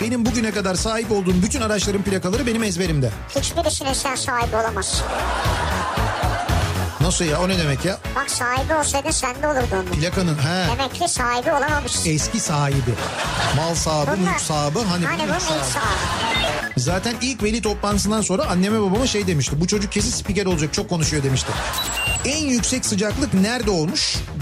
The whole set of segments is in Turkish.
Benim bugüne kadar sahip olduğum bütün araçların plakaları benim ezberimde. Hiçbirisine sen sahibi olamazsın. Nasıl ya o ne demek ya? Bak sahibi olsaydı sende olurdu onun. Plakanın he. Demek ki sahibi olamamışsın. Eski sahibi. Mal sahibi, Bunlar- mülk sahibi. Hani, Hani bu bu mülk ilk sahibi. sahibi. Zaten ilk veli toplantısından sonra anneme babama şey demişti. Bu çocuk kesin spiker olacak çok konuşuyor demişti. En yüksek sıcaklık nerede olmuş?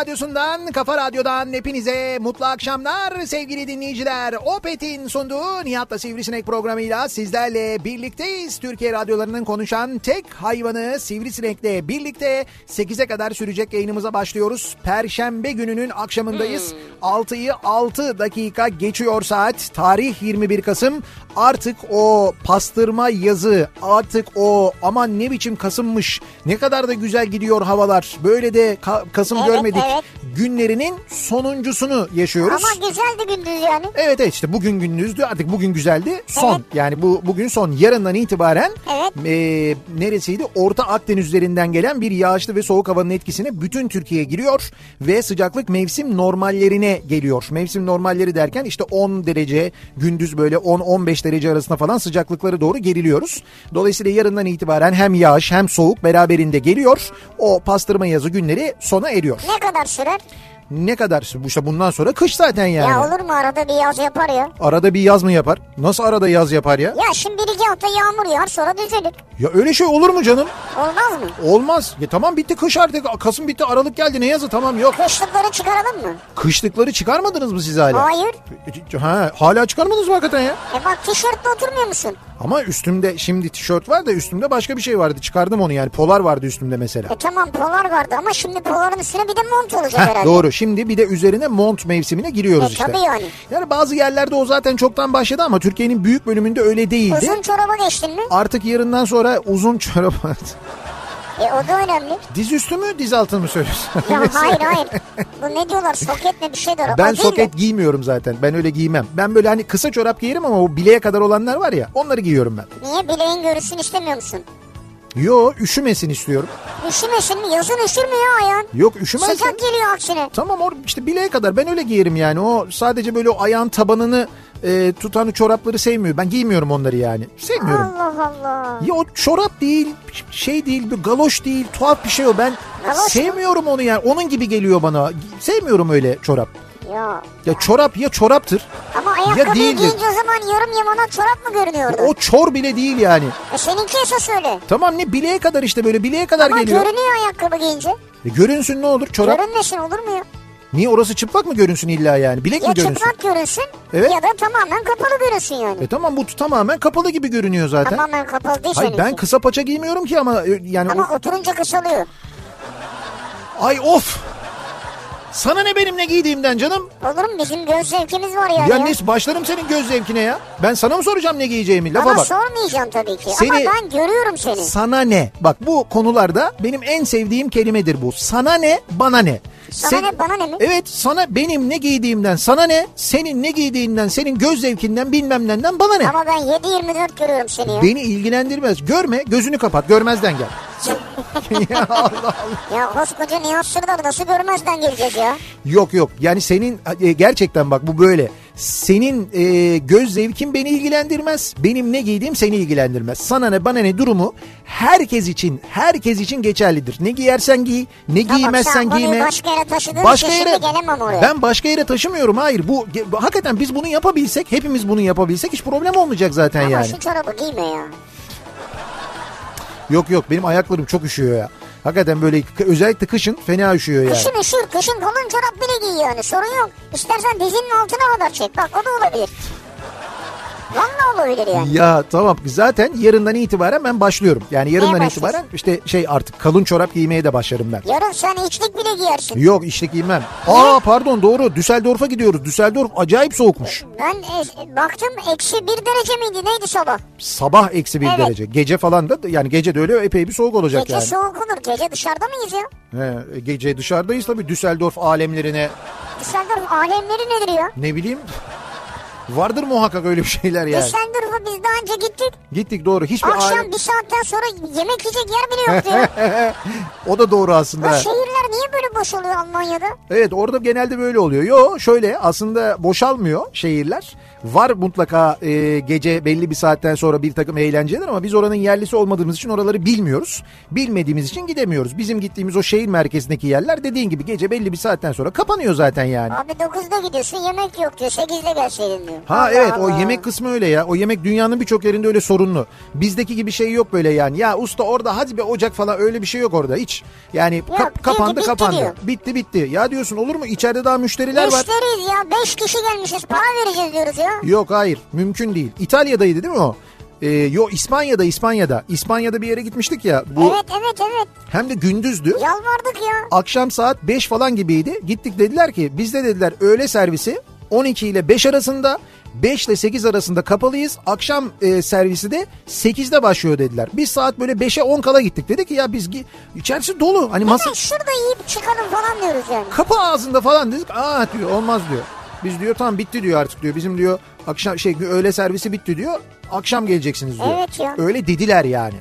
Radyosundan, kafa radyodan hepinize mutlu akşamlar sevgili dinleyiciler. Opet'in sunduğu Nihat'la Sivrisinek programıyla sizlerle birlikteyiz. Türkiye radyolarının konuşan tek hayvanı Sivrisinek'le birlikte 8'e kadar sürecek yayınımıza başlıyoruz. Perşembe gününün akşamındayız. 6'yı 6 dakika geçiyor saat. Tarih 21 Kasım. Artık o pastırma yazı, artık o aman ne biçim Kasım'mış, ne kadar da güzel gidiyor havalar. Böyle de Ka- Kasım Evet, görmedik. Evet. Günlerinin sonuncusunu yaşıyoruz. Ama güzeldi gündüz yani. Evet evet işte bugün gündüzdü artık bugün güzeldi. Son Evet. yani bu bugün son yarından itibaren Evet. e, neresiydi? Orta Akdeniz üzerinden gelen bir yağışlı ve soğuk havanın etkisine bütün Türkiye giriyor ve sıcaklık mevsim normallerine geliyor. Mevsim normalleri derken işte 10 derece gündüz böyle 10-15 derece arasında falan sıcaklıkları doğru geriliyoruz. Dolayısıyla yarından itibaren hem yağış hem soğuk beraberinde geliyor. O pastırma yazı günleri sona eriyor. Ne kadar sürer? Ne kadar bu işte bundan sonra kış zaten yani. Ya olur mu arada bir yaz yapar ya. Arada bir yaz mı yapar? Nasıl arada yaz yapar ya? Ya şimdi bir iki hafta yağmur yağar sonra düzelir. Ya öyle şey olur mu canım? Olmaz mı? Olmaz. Ya tamam bitti kış artık. Kasım bitti Aralık geldi ne yazı tamam yok. Kışlıkları çıkaralım mı? Kışlıkları çıkarmadınız mı siz hala? Hayır. Ha, hala çıkarmadınız mı hakikaten ya? E bak tişörtle oturmuyor musun? Ama üstümde şimdi tişört var da üstümde başka bir şey vardı. Çıkardım onu yani. Polar vardı üstümde mesela. E tamam polar vardı ama şimdi poların üstüne bir de mont olacak Heh, herhalde. doğru. Şimdi bir de üzerine mont mevsimine giriyoruz E, işte. tabii yani. Yani bazı yerlerde o zaten çoktan başladı ama Türkiye'nin büyük bölümünde öyle değildi. Uzun çoraba geçtin mi? Artık yarından sonra uzun çorap E o da önemli. Diz üstü mü diz altı mı söylüyorsun? Ya hayır hayır. Bu ne diyorlar soket mi bir şey diyorlar. O Ben de. soket giymiyorum zaten. Ben öyle giymem. Ben böyle hani kısa çorap giyerim ama o bileğe kadar olanlar var ya onları giyiyorum ben. Niye bileğin görürsün istemiyor musun? Yo üşümesin istiyorum. Üşümesin mi? Yazın üşür mü ya ayağın? Yok üşümez. Sıcak geliyor aksine. Tamam or işte bileğe kadar ben öyle giyerim yani. O sadece böyle o ayağın tabanını e, tutan çorapları sevmiyor. Ben giymiyorum onları yani. Sevmiyorum. Allah Allah. Ya o çorap değil, şey değil, bir galoş değil, tuhaf bir şey o. Ben Galoş mu? sevmiyorum onu yani. Onun gibi geliyor bana. Sevmiyorum öyle çorap. Ya. Ya çorap ya çoraptır. Ama Ya ayakkabıyı değildir. giyince o zaman yarım yamalak çorap mı görünüyordu? O çor bile değil yani. E seninki esas öyle. Tamam ne bileğe kadar işte böyle bileğe kadar Ama geliyor. görünüyor ayakkabı giyince. E, görünsün ne olur çorap. Görünmesin olur mu ya? Niye orası çıplak mı görünsün illa yani? Bilek Ya mi görünsün? çıplak görünsün Evet. ya da tamamen kapalı görünsün yani. E tamam bu tamamen kapalı gibi görünüyor zaten. Tamamen kapalı değil Hayır seninki. ben kısa paça giymiyorum ki ama e, yani Ama o- oturunca kısalıyor. ay of. Sana ne benim ne giydiğimden canım? Olur mu? Bizim göz zevkimiz var yani. Ya ya. ne başlarım senin göz zevkine ya. Ben sana mı soracağım ne giyeceğimi? Lafa Ama bak. sormayacağım tabii ki. Seni- Ama ben görüyorum seni. Sana ne? Bak bu konularda benim en sevdiğim kelimedir bu. Sana ne, bana ne? Sana Sen- ne bana ne mi? Evet sana benim ne giydiğimden sana ne? Senin ne giydiğinden senin göz zevkinden bilmem neden bana ne? Ama ben 7-24 görüyorum seni ya. Beni ilgilendirmez. Görme gözünü kapat görmezden gel. Ya Allah Allah. Ya koskoca Nihat Sırdar nasıl görmezden geleceğiz ya? Yok yok yani senin e, gerçekten bak bu böyle. Senin e, göz zevkin beni ilgilendirmez. Benim ne giydiğim seni ilgilendirmez. Sana ne bana ne durumu herkes için herkes için geçerlidir. Ne giyersen giy, ne Tamam, giymezsen sen konuyu giyme. başka yere taşıdığın Başka için yere şimdi gelemem oraya. ben başka yere taşımıyorum. Hayır bu hakikaten biz bunu yapabilsek, hepimiz bunu yapabilsek hiç problem olmayacak zaten Ama yani. şu çorabı giyme ya. Yok yok benim ayaklarım çok üşüyor ya. Hakikaten böyle özellikle kışın fena üşüyor yani. Kışın üşür, kışın kalın çorap bile giy yani sorun yok. İstersen dizinin altına kadar çek bak o da olabilir. Valla olabilir yani. Ya tamam zaten yarından itibaren ben başlıyorum. Yani yarından itibaren işte şey artık kalın çorap giymeye de başlarım ben. Yarın sen içlik bile giyersin. Yok işte giymem. Aa pardon doğru Düsseldorf'a gidiyoruz. Düsseldorf acayip soğukmuş. Ben e, baktım eksi bir derece miydi neydi sabah? Sabah eksi bir Evet. derece. Gece falan da yani gece de öyle epey bir soğuk olacak Gece yani. soğuk olur gece dışarıda mıyız ya? He, gece dışarıdayız tabii Düsseldorf alemlerine Düsseldorf alemleri nedir ya? ne bileyim. Vardır muhakkak öyle bir şeyler yani. Düsseldorf'a biz daha önce gittik. Gittik doğru. Hiçbir Akşam alem... bir saatten sonra yemek yiyecek yer bile yoktu ya. o da doğru aslında. şehirler niye böyle boş oluyor Almanya'da? Evet orada genelde böyle oluyor. Yo şöyle aslında boşalmıyor şehirler. Var mutlaka e, gece belli bir saatten sonra bir takım eğlenceler ama biz oranın yerlisi olmadığımız için oraları bilmiyoruz. Bilmediğimiz için gidemiyoruz. Bizim gittiğimiz o şehir merkezindeki yerler dediğin gibi gece belli bir saatten sonra kapanıyor zaten yani. Abi 9'da gidiyorsun yemek yok diyor 8'de gelseydin diyor. Ha Allah evet o Allah. yemek kısmı öyle ya. O yemek dünyanın birçok yerinde öyle sorunlu. Bizdeki gibi şey yok böyle yani. Ya usta orada hadi bir ocak falan öyle bir şey yok orada hiç. Yani Yok, kap- kapandı bitti kapandı. diyor. Bitti bitti. Ya diyorsun olur mu? İçeride daha müşteriler var. Müşteriyiz ya 5 kişi gelmişiz para vereceğiz diyoruz ya. Yok hayır mümkün değil. İtalya'daydı değil mi o? Ee, yo İspanya'da İspanya'da. İspanya'da bir yere gitmiştik ya. Bu Evet evet evet hem de gündüzdü. yalvardık ya. Akşam saat 5 falan gibiydi. Gittik dediler ki bizde dediler öğle servisi 12 ile 5 arasında 5 ile 8 arasında kapalıyız. Akşam e, servisi de 8'de başlıyor dediler. Biz saat böyle 5'e 10 kala gittik. Dedik ki ya biz içerisi dolu. Hani masa Hemen şurada yiyip çıkalım falan diyoruz yani. kapı ağzında falan dedik. Aa diyor olmaz diyor. Biz diyor tamam bitti diyor artık diyor. Bizim diyor akşam şey öğle servisi bitti diyor. Akşam geleceksiniz diyor. Evet ya. Öyle dediler yani.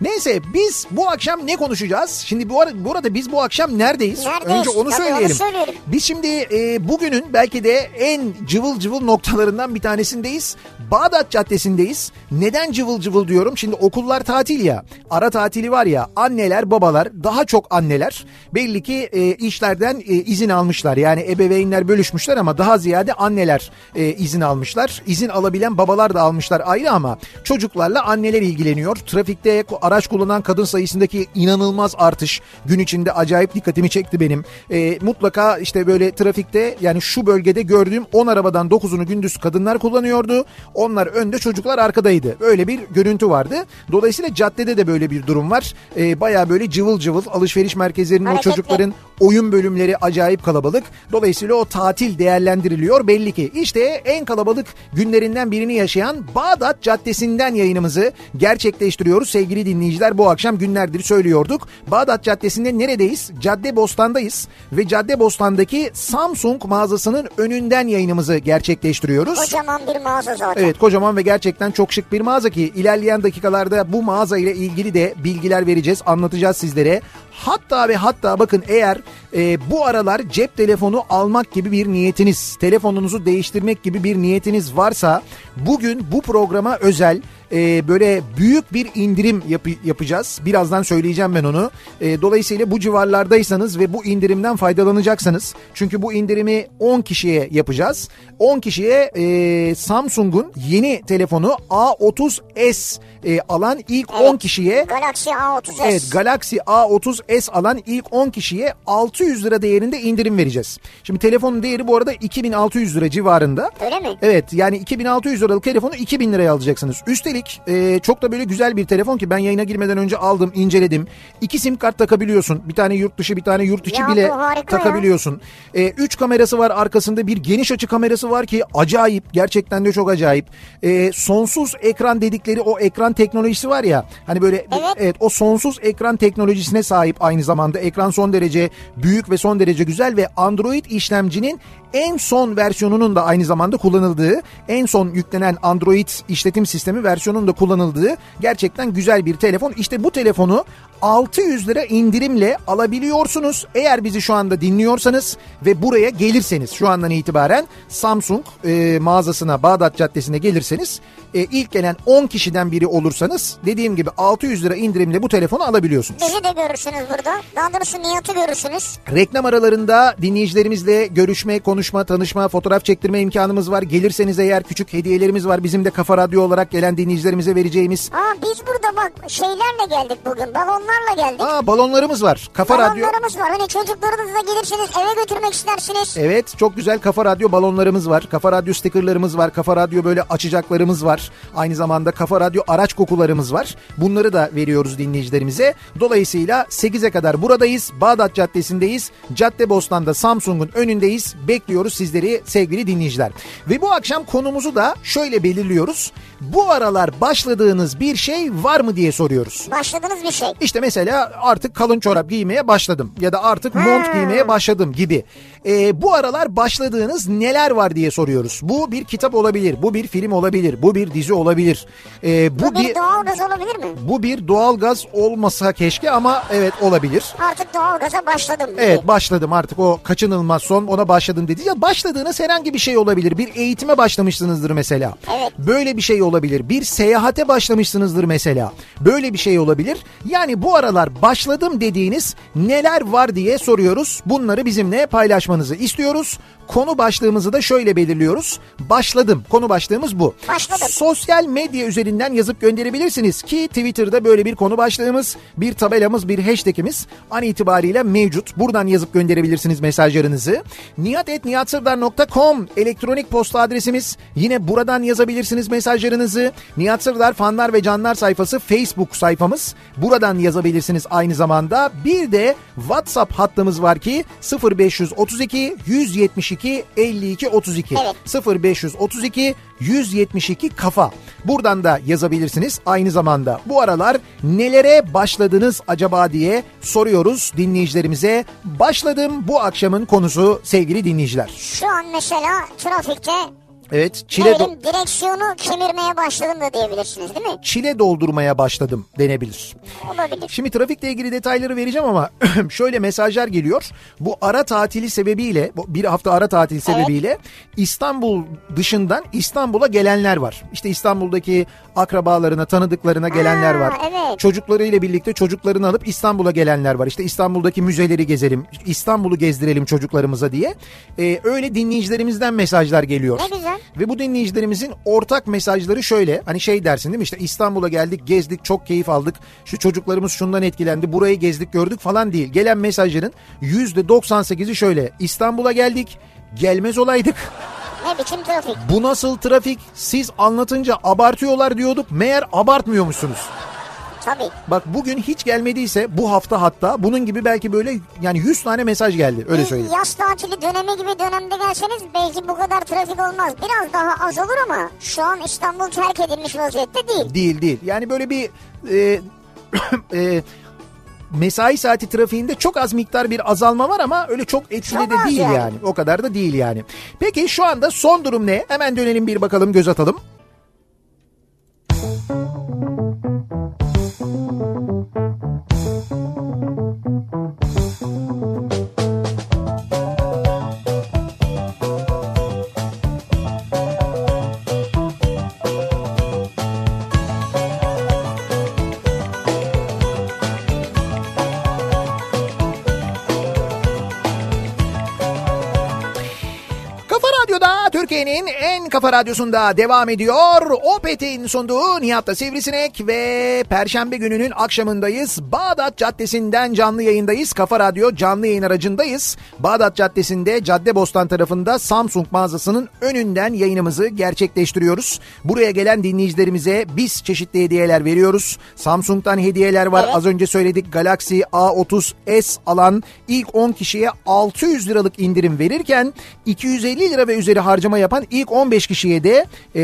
Neyse biz bu akşam ne konuşacağız? Şimdi bu arada, bu arada biz bu akşam neredeyiz? Neredeyiz? Önce onu Tabii onu söyleyelim. söyleyelim. Biz şimdi e, bugünün belki de en cıvıl cıvıl noktalarından bir tanesindeyiz. Bağdat Caddesi'ndeyiz. Neden cıvıl cıvıl diyorum? Şimdi okullar tatil ya. Ara tatili var ya. Anneler, babalar, daha çok anneler belli ki e, işlerden e, izin almışlar. Yani ebeveynler bölüşmüşler ama daha ziyade anneler e, izin almışlar. İzin alabilen babalar da almışlar ayrı ama çocuklarla anneler ilgileniyor. Trafikte araç kullanan kadın sayısındaki inanılmaz artış gün içinde acayip dikkatimi çekti benim. E, mutlaka işte böyle trafikte yani şu bölgede gördüğüm 10 arabadan 9'unu gündüz kadınlar kullanıyordu. Onlar önde çocuklar arkadaydı. Öyle bir görüntü vardı. Dolayısıyla caddede de böyle bir durum var. E, Baya böyle cıvıl cıvıl alışveriş merkezlerinin o Hareketli. çocukların oyun bölümleri acayip kalabalık. Dolayısıyla o tatil değerlendiriliyor belli ki. İşte en kalabalık günlerinden birini yaşayan Bağdat Caddesi'nden yayınımızı gerçekleştiriyoruz. Sevgili dinleyiciler bu akşam günlerdir söylüyorduk. Bağdat Caddesi'nde neredeyiz? Cadde Bostan'dayız ve Cadde Bostan'daki Samsung mağazasının önünden yayınımızı gerçekleştiriyoruz. Kocaman bir mağaza zaten. Evet kocaman ve gerçekten çok şık bir mağaza ki ilerleyen dakikalarda bu mağaza ile ilgili de bilgiler vereceğiz, anlatacağız sizlere. Hatta ve hatta bakın eğer e, bu aralar cep telefonu almak gibi bir niyetiniz, telefonunuzu değiştirmek gibi bir niyetiniz varsa bugün bu programa özel e, böyle büyük bir indirim yapı- yapacağız. Birazdan söyleyeceğim ben onu. E, dolayısıyla bu civarlardaysanız ve bu indirimden faydalanacaksanız çünkü bu indirimi 10 kişiye yapacağız. 10 kişiye e, Samsung'un yeni telefonu A30s e, alan ilk 10 kişiye Galaxy A30s. Evet Galaxy A30s alan ilk 10 kişiye 600 lira değerinde indirim vereceğiz. Şimdi telefonun değeri bu arada 2600 lira civarında. Öyle mi? Evet yani 2600 liralık telefonu 2000 liraya alacaksınız. Üstelik e, çok da böyle güzel bir telefon ki ben yayına girmeden önce aldım inceledim. İki sim kart takabiliyorsun. Bir tane yurt dışı bir tane yurt içi Ya bile ya. takabiliyorsun. E, üç kamerası var arkasında bir geniş açı kamerası var ki acayip gerçekten de çok acayip. E, sonsuz ekran dedikleri o ekran teknolojisi var ya hani böyle Evet. evet o sonsuz ekran teknolojisine sahip aynı zamanda. Ekran son derece büyük ve son derece güzel ve Android işlemcinin en son versiyonunun da aynı zamanda kullanıldığı, en son yüklenen Android işletim sistemi versiyonunun da kullanıldığı gerçekten güzel bir telefon. İşte bu telefonu 600 lira indirimle alabiliyorsunuz. Eğer bizi şu anda dinliyorsanız ve buraya gelirseniz şu andan itibaren Samsung e, mağazasına Bağdat Caddesi'ne gelirseniz e, ilk gelen 10 kişiden biri olursanız dediğim gibi 600 lira indirimle bu telefonu alabiliyorsunuz. Bizi de görürsünüz burada. Daha doğrusu Nihat'ı görürsünüz. Reklam aralarında dinleyicilerimizle görüşme, konuşma, tanışma, fotoğraf çektirme imkanımız var. Gelirseniz eğer küçük hediyelerimiz var. Bizim de Kafa Radyo olarak gelen dinleyicilerimize vereceğimiz. Aa biz burada bak şeylerle geldik bugün. Balonlarla geldik. Aa balonlarımız var. Kafa Radyo. Balonlarımız var. Hani çocuklarınızla gelirseniz eve götürmek istersiniz. Evet çok güzel Kafa Radyo balonlarımız var. Kafa Radyo stikerlerimiz var. Kafa Radyo böyle açacaklarımız var. Aynı zamanda Kafa Radyo araç kokularımız var. Bunları da veriyoruz dinleyicilerimize. Dolayısıyla 8'e kadar buradayız. Bağdat Caddesi'ndeyiz. Cadde Bostan'da Samsung'un önündeyiz. Bekliyoruz sizleri sevgili dinleyiciler. Ve bu akşam konumuzu da şöyle belirliyoruz. Bu aralar başladığınız bir şey var mı diye soruyoruz. Başladığınız bir şey. İşte mesela artık kalın çorap giymeye başladım ya da artık mont giymeye başladım gibi. Ee, bu aralar başladığınız neler var diye soruyoruz. Bu bir kitap olabilir, bu bir film olabilir, bu bir dizi olabilir. Ee, bu, Bu bir doğalgaz olabilir mi? bu bir doğalgaz olmasa keşke ama evet olabilir. Artık doğalgaza başladım. gibi. Evet başladım artık o kaçınılmaz son ona başladım dedi. Ya başladığınız herhangi bir şey olabilir. Bir eğitime başlamışsınızdır mesela. Evet. Böyle bir şey olabilir. Bir seyahate başlamışsınızdır mesela. Böyle bir şey olabilir. Yani bu aralar başladım dediğiniz neler var diye soruyoruz. Bunları bizimle paylaşmanızı istiyoruz. Konu başlığımızı da şöyle belirliyoruz. Başladım. Konu başlığımız bu. Başladım. Sosyal medya üzerinden yazıp gönderebilirsiniz ki Twitter'da böyle bir konu başlığımız, bir tabelamız, bir hashtagimiz an itibariyle mevcut. Buradan yazıp gönderebilirsiniz mesajlarınızı. nihatetnihatsırdar.com elektronik posta adresimiz. Yine buradan yazabilirsiniz mesajlarınızı. Nihat Sırdar fanlar ve canlar sayfası Facebook sayfamız. Buradan yazabilirsiniz aynı zamanda. Bir de WhatsApp hattımız var ki 0532 172 52 32. Evet. 0532 172 kafa. Buradan da yazabilirsiniz. Aynı zamanda bu aralar nelere başladınız acaba diye soruyoruz dinleyicilerimize. Başladım bu akşamın konusu sevgili dinleyiciler. Şu an mesela trafikte Evet çile, diyelim direksiyonu kemirmeye başladım da diyebilirsiniz değil mi? çile doldurmaya başladım denebilir. Olabilir. Şimdi trafikle ilgili detayları vereceğim ama şöyle mesajlar geliyor. Bu ara tatili sebebiyle, bir hafta ara tatili sebebiyle İstanbul dışından İstanbul'a gelenler var. İşte İstanbul'daki akrabalarına, tanıdıklarına gelenler Aa, var. evet. Çocuklarıyla birlikte çocuklarını alıp İstanbul'a gelenler var. İşte İstanbul'daki müzeleri gezelim, İstanbul'u gezdirelim çocuklarımıza diye. Ee, öyle dinleyicilerimizden mesajlar geliyor. Ne güzel. Ve bu dinleyicilerimizin ortak mesajları şöyle. Hani şey dersin değil mi işte İstanbul'a geldik gezdik çok keyif aldık. Şu çocuklarımız şundan etkilendi burayı gezdik gördük falan değil. Gelen mesajların %98'i şöyle. İstanbul'a geldik gelmez olaydık. Ne biçim trafik? Bu nasıl trafik? Siz anlatınca abartıyorlar diyorduk. Meğer abartmıyormuşsunuz. Tabii. Bak bugün hiç gelmediyse bu hafta hatta bunun gibi belki böyle yani 100 tane mesaj geldi öyle Bir söyleyeyim. Yaz tatili dönemi gibi dönemde gelseniz belki bu kadar trafik olmaz. Biraz daha az olur ama şu an İstanbul terk edilmiş vaziyette değil. Değil değil. Yani böyle bir e, e, mesai saati trafiğinde çok az miktar bir azalma var ama öyle çok etkili Çok de değil yani. yani. O kadar da değil yani. Peki şu anda son durum ne? Hemen dönelim bir bakalım göz atalım. Kafa Türkiye'nin en kafa radyosunda devam ediyor. Opet'in sunduğu Nihat'ta Sivrisinek ve Perşembe gününün akşamındayız. Bağdat Caddesi'nden canlı yayındayız. Kafa Radyo canlı yayın aracındayız. Bağdat Caddesi'nde Caddebostan tarafında Samsung mağazasının önünden yayınımızı gerçekleştiriyoruz. Buraya gelen dinleyicilerimize biz çeşitli hediyeler veriyoruz. Samsung'dan hediyeler var. Evet. Az önce söyledik Galaxy A30s alan ilk 10 kişiye 600 liralık indirim verirken 250 lira ve üzeri harcama yapan ilk 15 kişiye de e,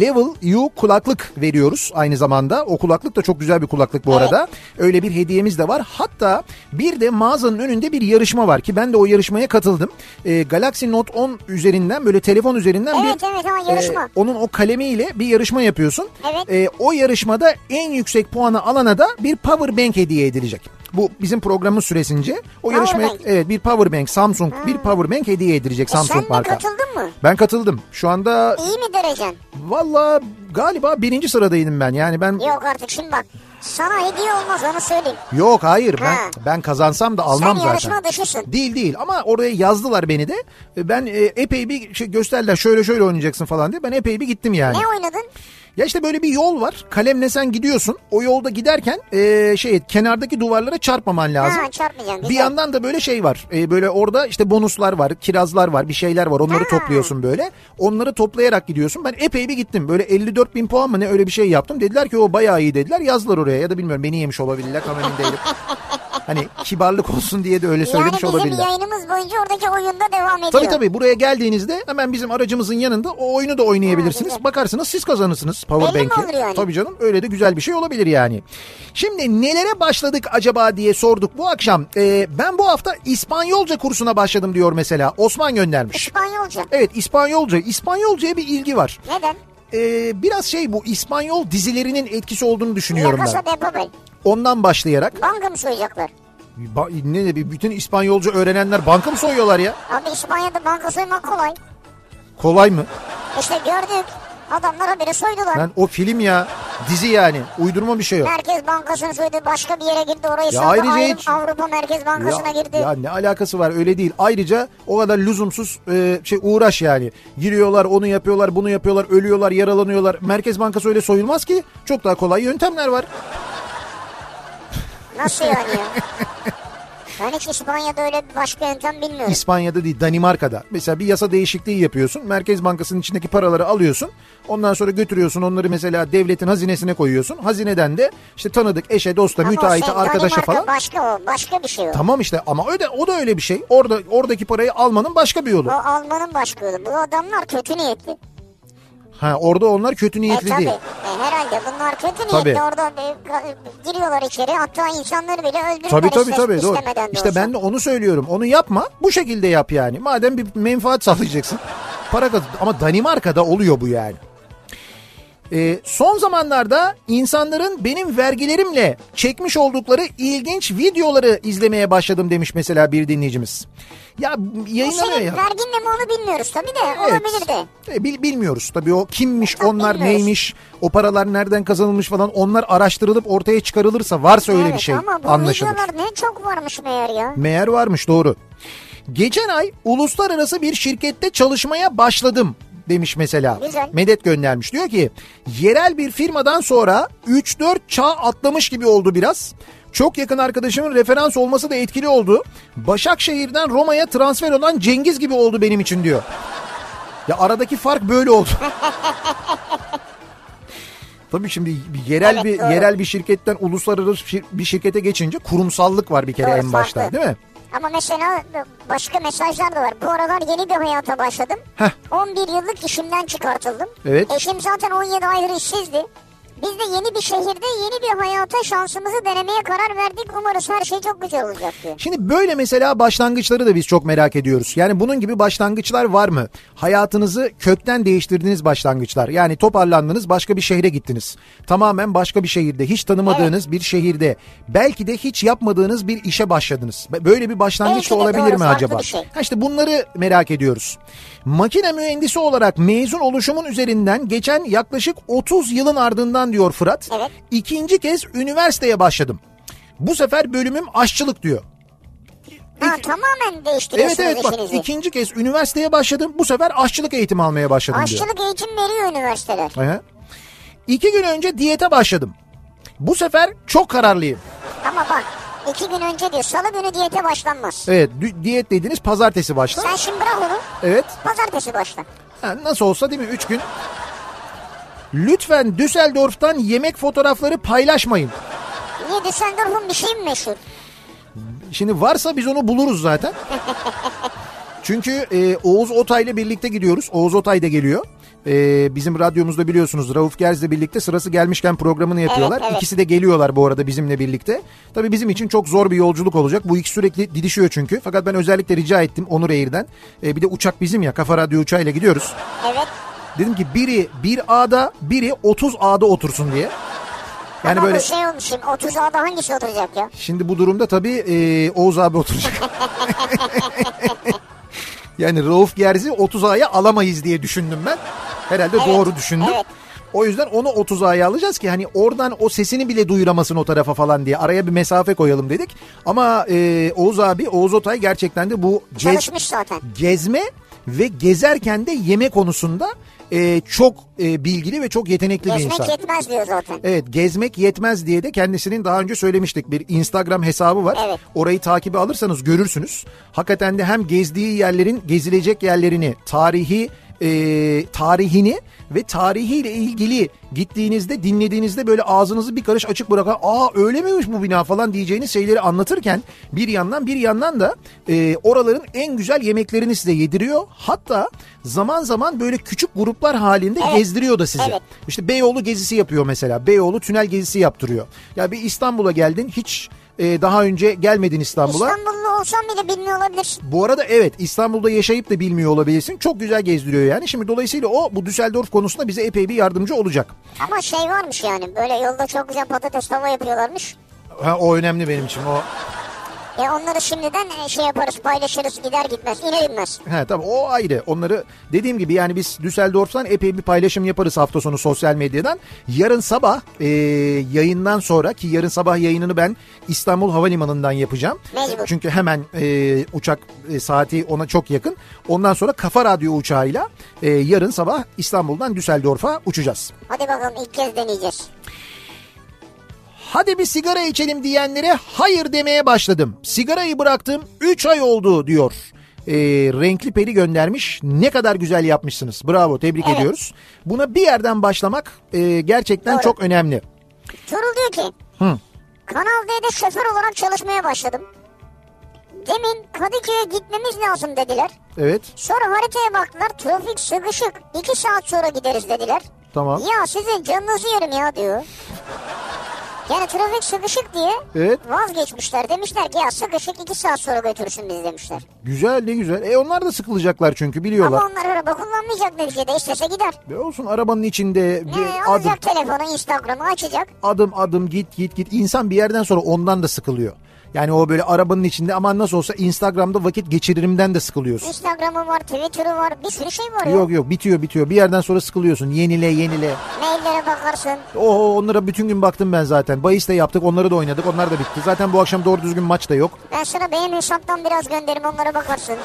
Level U kulaklık veriyoruz aynı zamanda. O kulaklık da çok güzel bir kulaklık bu Evet. arada. Öyle bir hediyemiz de var. Hatta bir de mağazanın önünde bir yarışma var ki ben de o yarışmaya katıldım. E, Galaxy Note 10 üzerinden böyle telefon üzerinden Evet, bir evet, ha, yarışma. e, onun o kalemiyle bir yarışma yapıyorsun. Evet. E, o yarışmada en yüksek puanı alana da bir power bank hediye edilecek. Bu bizim programın süresince o Power yarışmaya bank. evet bir power bank Samsung bir power bank hediye edilecek E sen Samsung de marka. katıldın mı? Ben katıldım. Şu anda İyi mi derecen? valla galiba birinci sıradaydım ben. Yani ben Yok artık şimdi bak. Sana hediye olmaz onu söyleyeyim. yok hayır ben Ha. ben kazansam da almam Sen zaten. yarışma dışısın. Değil değil ama oraya yazdılar beni de. Ben e, epey bir şey gösterdiler şöyle şöyle oynayacaksın falan diye. Ben epey bir gittim yani. Ne oynadın? Ya işte böyle bir yol var. Kalemle sen gidiyorsun. O yolda giderken e, şey kenardaki duvarlara çarpmaman lazım. Ha çarpmayacaksın. Bir güzel. yandan da böyle şey var. E, böyle orada işte bonuslar var, kirazlar var, bir şeyler var. Onları Ha. topluyorsun böyle. Onları toplayarak gidiyorsun. Ben epey bir gittim. Böyle 54 bin puan mı ne öyle bir şey yaptım. Dediler ki o bayağı iyi dediler. Yazdılar oraya ya da bilmiyorum beni yemiş olabilirler. Tam emin değilim. hani kibarlık olsun diye de öyle Yani söylemiş bizim olabilirler. yayınımız boyunca oradaki oyunda devam ediyor. Tabii tabii buraya geldiğinizde hemen bizim aracımızın yanında o oyunu da oynayabilirsiniz. Ha. Bakarsınız siz kazanırsınız power Belli mi bank'i. olur yani? Tabii canım öyle de güzel bir şey olabilir yani. Şimdi nelere başladık acaba diye sorduk bu akşam. Ee, ben bu hafta İspanyolca kursuna başladım diyor mesela. Osman göndermiş. İspanyolca. Evet İspanyolca. İspanyolcaya bir ilgi var. Neden? Ee, biraz şey bu İspanyol dizilerinin etkisi olduğunu düşünüyorum La ben. Casa de Papel. Ondan başlayarak. Banka mı soyacaklar? Ba- ne de bir bütün İspanyolca öğrenenler banka mı soyuyorlar ya? Abi İspanya'da banka soymak kolay. Kolay mı? İşte gördük. Adamlar haberi soydular. Lan o film ya. Dizi yani. Uydurma bir şey yok. Merkez Bankası'nı soydu. Başka bir yere girdi. Orayı Ya ayrıca ayrı hiç- Avrupa Merkez Bankası'na ya, girdi. ya ne alakası var öyle değil. Ayrıca o kadar lüzumsuz e, şey uğraş yani. Giriyorlar onu yapıyorlar bunu yapıyorlar ölüyorlar yaralanıyorlar. Merkez Bankası öyle soyulmaz ki. Çok daha kolay yöntemler var. Nasıl yani ya? Ben hiç İspanya'da öyle başka yöntem bilmiyorum. İspanya'da değil Danimarka'da. Mesela bir yasa değişikliği yapıyorsun. Merkez Bankası'nın içindeki paraları alıyorsun. Ondan sonra götürüyorsun onları mesela devletin hazinesine koyuyorsun. Hazineden de işte tanıdık eşe, dosta, Ama müteahhite, şey, arkadaşa Danimarka falan. başka o. Başka bir şey o. Tamam işte ama öyle o da öyle bir şey. Orada oradaki parayı almanın başka bir yolu. O Alman'ın başka yolu. Bu adamlar kötü niyetli. Ha orada onlar kötü E niyetli tabi. değil. E, herhalde bunlar kötü niyetli. Tabii. Orada e, giriyorlar içeri. Hatta insanları bile öldürürler. Tabii tabii işte, tabii doğru. İşte olsa. ben de onu söylüyorum. Onu yapma. Bu şekilde yap yani. Madem bir menfaat sağlayacaksın. Para kazan. Ama Danimarka'da oluyor bu yani. Ee, son zamanlarda insanların benim vergilerimle çekmiş oldukları ilginç videoları izlemeye başladım demiş mesela bir dinleyicimiz. Ya yayınlanıyor senin ya. verginle mi onu bilmiyoruz tabii de. Evet. Olabilir de. E, bil- bilmiyoruz tabii o kimmiş Tabii onlar bilmiyoruz. neymiş o paralar nereden kazanılmış falan onlar araştırılıp ortaya çıkarılırsa varsa öyle evet, bir şey ama bu anlaşılır. videolar ne çok varmış meğer ya. Meğer varmış doğru. Geçen ay uluslararası bir şirkette çalışmaya başladım demiş mesela. Güzel. Medet göndermiş. Diyor ki yerel bir firmadan sonra 3-4 çağ atlamış gibi oldu biraz. Çok yakın arkadaşımın referans olması da etkili oldu. Başakşehir'den Roma'ya transfer olan Cengiz gibi oldu benim için diyor. Ya aradaki fark böyle oldu. Tabii şimdi bir yerel Evet, bir doğru. yerel bir şirketten uluslararası bir şirkete geçince kurumsallık var bir kere Doğru, en başta, farklı. değil mi? Ama mesela başka mesajlar da var. Bu aralar yeni bir hayata başladım. Heh. 11 yıllık işimden çıkartıldım. Evet. Eşim zaten 17 aydır işsizdi. Biz de yeni bir şehirde yeni bir hayata şansımızı denemeye karar verdik. Umarız her şey çok güzel olacak diyor. Şimdi böyle mesela başlangıçları da biz çok merak ediyoruz. Yani bunun gibi başlangıçlar var mı? Hayatınızı kökten değiştirdiğiniz başlangıçlar. Yani toparlandınız başka bir şehre gittiniz. Tamamen başka bir şehirde hiç tanımadığınız bir şehirde. Belki de hiç yapmadığınız bir işe başladınız. Böyle bir başlangıç da olabilir doğru, mi acaba? şey. Ha işte bunları merak ediyoruz. Makine mühendisi olarak mezun oluşumun üzerinden geçen yaklaşık 30 yılın ardından diyor Fırat. Evet. İkinci kez üniversiteye başladım. Bu sefer bölümüm aşçılık diyor. Ha, tamamen Evet değiştiriyorsunuz evet bak işinizi. ikinci kez üniversiteye başladım. Bu sefer aşçılık eğitimi almaya başladım diyor. Aşçılık eğitim veriyor üniversiteler. Aha. İki gün önce diyete başladım. Bu sefer çok kararlıyım. Ama bak iki gün önce diyor salı günü diyete başlanmaz. Evet diyet dediğiniz pazartesi başlar. Sen şimdi bırak onu Evet. pazartesi başla. Ha, nasıl olsa değil mi? Üç gün. Lütfen Düsseldorf'tan yemek fotoğrafları paylaşmayın. Niye Düsseldorf'un bir şey mi meşhur? Şimdi varsa biz onu buluruz zaten. Çünkü e, Oğuz Otay'la birlikte gidiyoruz. Oğuz Otay da geliyor. E, bizim radyomuzda biliyorsunuz Rauf Gerz'le birlikte sırası gelmişken programını yapıyorlar. Evet, evet. İkisi de geliyorlar bu arada bizimle birlikte. Tabii bizim için çok zor bir yolculuk olacak. Bu ikisi sürekli didişiyor çünkü. Fakat ben özellikle rica ettim Onur Air'den. E, bir de uçak bizim ya Kafa Radyo uçağıyla gidiyoruz. Evet. Dedim ki biri 1A'da biri 30A'da otursun diye. Yani Ama böyle bu şey olmuş şimdi 30 A'da hangisi oturacak ya? Şimdi bu durumda tabii e, Oğuz abi oturacak. yani Rauf Gerz'i 30 aya alamayız diye düşündüm ben. Herhalde Evet, doğru düşündüm. evet. O yüzden onu 30 aya alacağız ki hani oradan o sesini bile duyuramasın o tarafa falan diye araya bir mesafe koyalım dedik. Ama e, Oğuz abi Oğuz Otay gerçekten de bu gez- Çalışmış zaten. gezme ve gezerken de yeme konusunda e, çok e, bilgili ve çok yetenekli bir Gezmek insan. yetmez diyor zaten. Evet gezmek yetmez diye de kendisinin daha önce söylemiştik bir Instagram hesabı var. Evet. Orayı takibe alırsanız görürsünüz. Hakikaten de hem gezdiği yerlerin gezilecek yerlerini, tarihi e, tarihini ve tarihiyle ilgili gittiğinizde dinlediğinizde böyle ağzınızı bir karış açık bırakan aa öyle miymiş bu bina falan diyeceğiniz şeyleri anlatırken bir yandan bir yandan da e, oraların en güzel yemeklerini size yediriyor. Hatta zaman zaman böyle küçük gruplar halinde Evet. gezdiriyor da sizi. Evet. İşte Beyoğlu gezisi yapıyor mesela. Beyoğlu tünel gezisi yaptırıyor. Ya bir İstanbul'a geldin hiç e, daha önce gelmedin İstanbul'a. İstanbullu olsam bile bilmiyor olabilirsin. Bu arada evet İstanbul'da yaşayıp da bilmiyor olabilirsin. Çok güzel gezdiriyor yani. Şimdi dolayısıyla o bu Düsseldorf konusunda bize epey bir yardımcı olacak. Ama şey varmış yani böyle yolda çok güzel patates tava yapıyorlarmış. Ha, o önemli benim için. O E onları şimdiden e, şey yaparız paylaşırız gider gitmez iner inmez. He tabii o ayrı. Onları dediğim gibi yani biz Düsseldorf'tan epey bir paylaşım yaparız hafta sonu sosyal medyadan. Yarın sabah e, yayından sonra ki yarın sabah yayınını ben İstanbul Havalimanı'ndan yapacağım. Mecbur. Çünkü hemen e, uçak e, saati ona çok yakın. Ondan sonra Kafa Radyo uçağıyla e, yarın sabah İstanbul'dan Düsseldorf'a uçacağız. Hadi bakalım ilk kez deneyeceğiz. Hadi bir sigara içelim diyenlere hayır demeye başladım. Sigarayı bıraktım 3 ay oldu diyor. Ee, renkli peri göndermiş. Ne kadar güzel yapmışsınız. Bravo tebrik Evet. ediyoruz. Buna bir yerden başlamak e, gerçekten Doğru. çok önemli. Turul diyor ki Hı. Kanal D'de şoför olarak çalışmaya başladım. Demin Kadıköy'e gitmemiz lazım dediler. Evet Sonra haritaya baktılar trafik sıkışık. 2 saat sonra gideriz dediler. tamam. Ya sizin canınızı yerim ya diyor. Yani trafik sıkışık diye Evet vazgeçmişler. Demişler ki ya sıkışık 2 saat sonra götürürsün bizi demişler. güzel ne güzel. E onlar da sıkılacaklar çünkü biliyorlar. Ama onlar araba kullanmayacak neticede istese gider. E olsun arabanın içinde Ne, bir adım, alacak telefonu Instagram'ı açacak. adım adım git git git. İnsan bir yerden sonra ondan da sıkılıyor. Yani o böyle arabanın içinde aman nasıl olsa Instagram'da vakit geçiririmden de sıkılıyorsun. Instagram'ı var, Twitter'ı var, bir sürü şey var ya. Yok yok bitiyor bitiyor. Bir yerden sonra sıkılıyorsun. Yenile yenile. Maillere bakarsın. O onlara bütün gün baktım ben zaten. Bahis de yaptık. Onları da oynadık. Onlar da bitti. Zaten bu akşam doğru düzgün maç da yok. Ben sana benim hesaptan biraz gönderim onlara bakarsın.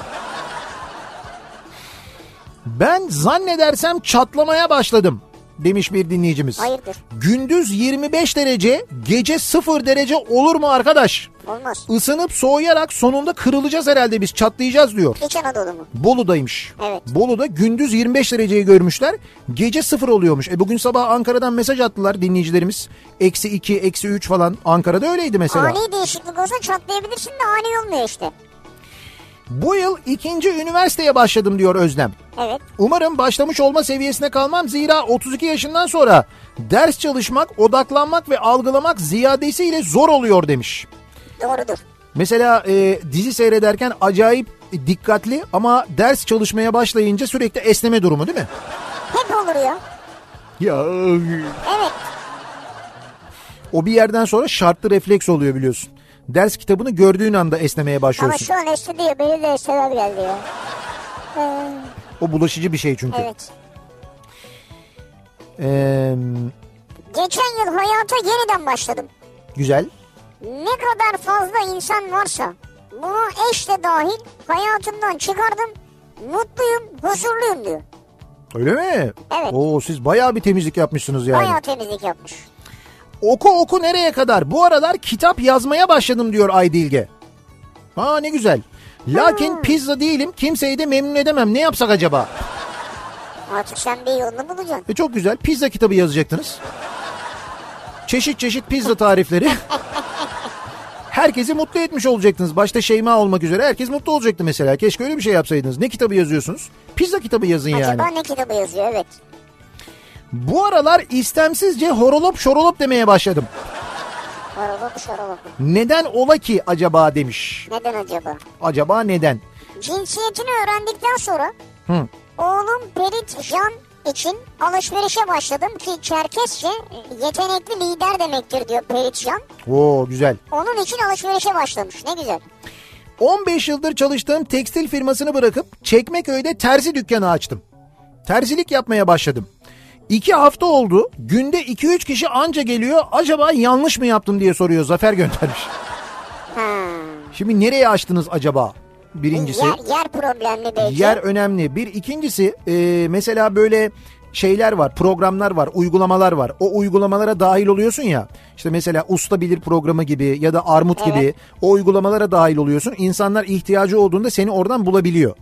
Ben zannedersem çatlamaya başladım demiş bir dinleyicimiz. Hayırdır? Gündüz 25 derece, gece 0 derece olur mu arkadaş? Olmaz. Isınıp soğuyarak sonunda kırılacağız herhalde biz çatlayacağız diyor. İç Anadolu mu? Bolu'daymış. Evet. Bolu'da gündüz 25 dereceyi görmüşler. Gece sıfır oluyormuş. E bugün sabah Ankara'dan mesaj attılar dinleyicilerimiz. Eksi 2, eksi 3 falan. Ankara'da öyleydi mesela. Ani değişiklik olsa çatlayabilirsin de ani olmuyor işte. Bu yıl ikinci üniversiteye başladım diyor Özlem. Evet. Umarım başlamış olma seviyesine kalmam zira 32 yaşından sonra ders çalışmak, odaklanmak ve algılamak ziyadesiyle zor oluyor demiş. Doğrudur. Mesela e, dizi seyrederken acayip dikkatli ama ders çalışmaya başlayınca sürekli esneme durumu değil mi? Hep olur ya. Ya Evet. o bir yerden sonra şartlı refleks oluyor biliyorsun. Ders kitabını gördüğün anda esnemeye Ama başlıyorsun. şu an diye beni de esneler geldi ya. Ee, O bulaşıcı bir şey çünkü. evet. Ee, Geçen yıl hayata yeniden başladım. güzel. Ne kadar fazla insan varsa buna eş de dahil hayatımdan çıkardım. Mutluyum, huzurluyum diyor. Öyle mi? Evet. Oo siz bayağı bir temizlik yapmışsınız yani. Bayağı temizlik yapmış. Oku oku nereye kadar? Bu aralar kitap yazmaya başladım diyor Aydilge. Ha ne güzel. Lakin Hmm. pizza değilim. Kimseyi de memnun edemem. Ne yapsak acaba? Artık sen bir yolunu bulacaksın. E çok güzel. Pizza kitabı yazacaktınız. Çeşit çeşit pizza tarifleri. herkesi mutlu etmiş olacaktınız. Başta Şeyma olmak üzere herkes mutlu olacaktı mesela. Keşke öyle bir şey yapsaydınız. Ne kitabı yazıyorsunuz? Pizza kitabı yazın yani. Acaba ne kitabı yazıyor evet. Bu aralar istemsizce horolop şorolop demeye başladım. Horolop şorolop. Neden ola ki acaba demiş. Neden acaba? Acaba neden? Cinsiyetini öğrendikten sonra Hı. oğlum Perit Jan için alışverişe başladım ki Çerkesçe yetenekli lider demektir diyor Perit Jan. Oo güzel. Onun için alışverişe başlamış ne güzel. 15 yıldır çalıştığım tekstil firmasını bırakıp Çekmeköy'de terzi dükkanı açtım. Terzilik yapmaya başladım. İki hafta oldu. Günde 2-3 kişi anca geliyor. Acaba yanlış mı yaptım diye soruyor. Zafer göndermiş. Şimdi nereye açtınız acaba? Birincisi. Yer, yer problemli belki. Yer önemli. Bir ikincisi e, mesela böyle şeyler var, programlar var, uygulamalar var. O uygulamalara dahil oluyorsun ya. İşte mesela Usta Bilir programı gibi ya da Armut gibi Evet. o uygulamalara dahil oluyorsun. İnsanlar ihtiyacı olduğunda seni oradan bulabiliyor.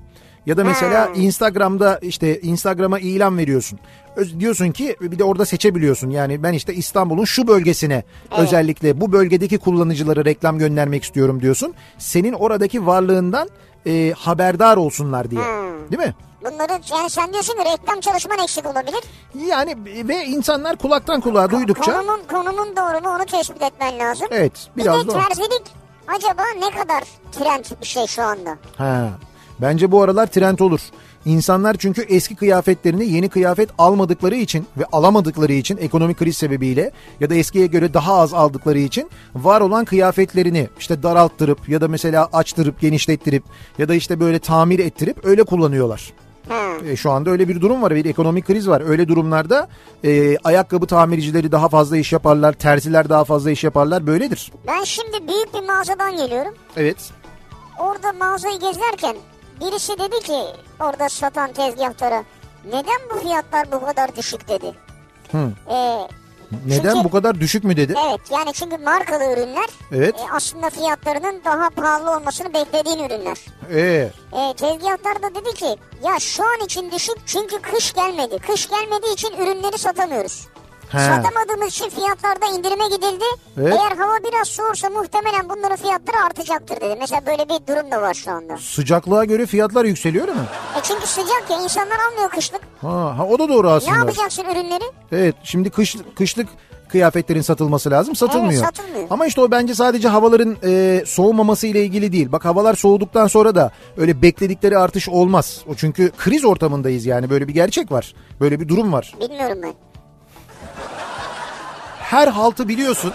Ya da mesela Hmm. Instagram'da işte Instagram'a ilan veriyorsun. Öz- diyorsun ki bir de orada seçebiliyorsun. Yani ben işte İstanbul'un şu bölgesine özellikle bu bölgedeki kullanıcılara reklam göndermek istiyorum diyorsun. Senin oradaki varlığından e, haberdar olsunlar diye. Hmm. Değil mi? Bunları yani sen diyorsun ki reklam çalışman eksik olabilir. Yani ve insanlar kulaktan kulağa duydukça Konumun, konumun doğru mu onu tespit etmen lazım. evet Bir biraz de da terzilik acaba ne kadar trend bir şey şu anda? ha. Bence bu aralar trend olur. İnsanlar çünkü eski kıyafetlerini yeni kıyafet almadıkları için ve alamadıkları için ekonomik kriz sebebiyle ya da eskiye göre daha az aldıkları için var olan kıyafetlerini işte daralttırıp ya da mesela açtırıp genişlettirip ya da işte böyle tamir ettirip öyle kullanıyorlar. Ha. E, şu anda öyle bir durum var. Bir ekonomik kriz var. Öyle durumlarda e, ayakkabı tamircileri daha fazla iş yaparlar. Terziler daha fazla iş yaparlar. Böyledir. Ben şimdi büyük bir mağazadan geliyorum. Evet. Orada mağazayı gezerken birisi dedi ki orada satan tezgahtara neden bu fiyatlar bu kadar düşük dedi. Hı. Ee, Neden Çünkü- bu kadar düşük mü dedi? evet yani çünkü markalı ürünler Evet. e, aslında fiyatlarının daha pahalı olmasını beklediğin ürünler. Ee, E, tezgahtar da dedi ki ya şu an için düşük çünkü kış gelmedi. Kış gelmediği için ürünleri satamıyoruz. He. Satamadığımız için fiyatlarda indirime gidildi. Evet. Eğer hava biraz soğursa muhtemelen bunların fiyatları artacaktır dedi. Mesela böyle bir durum da var şu anda. sıcaklığa göre fiyatlar yükseliyor mu? E çünkü sıcak ya insanlar almıyor kışlık. Ha, ha, o da doğru Ne aslında. yapacaksın ürünleri? Evet şimdi kış, kışlık kıyafetlerin satılması lazım satılmıyor. Evet, satılmıyor. Ama işte o bence sadece havaların e, soğumaması ile ilgili değil. Bak havalar soğuduktan sonra da öyle bekledikleri artış olmaz. O çünkü kriz ortamındayız yani böyle bir gerçek var. Böyle bir durum var. Bilmiyorum ben. Her haltı biliyorsun.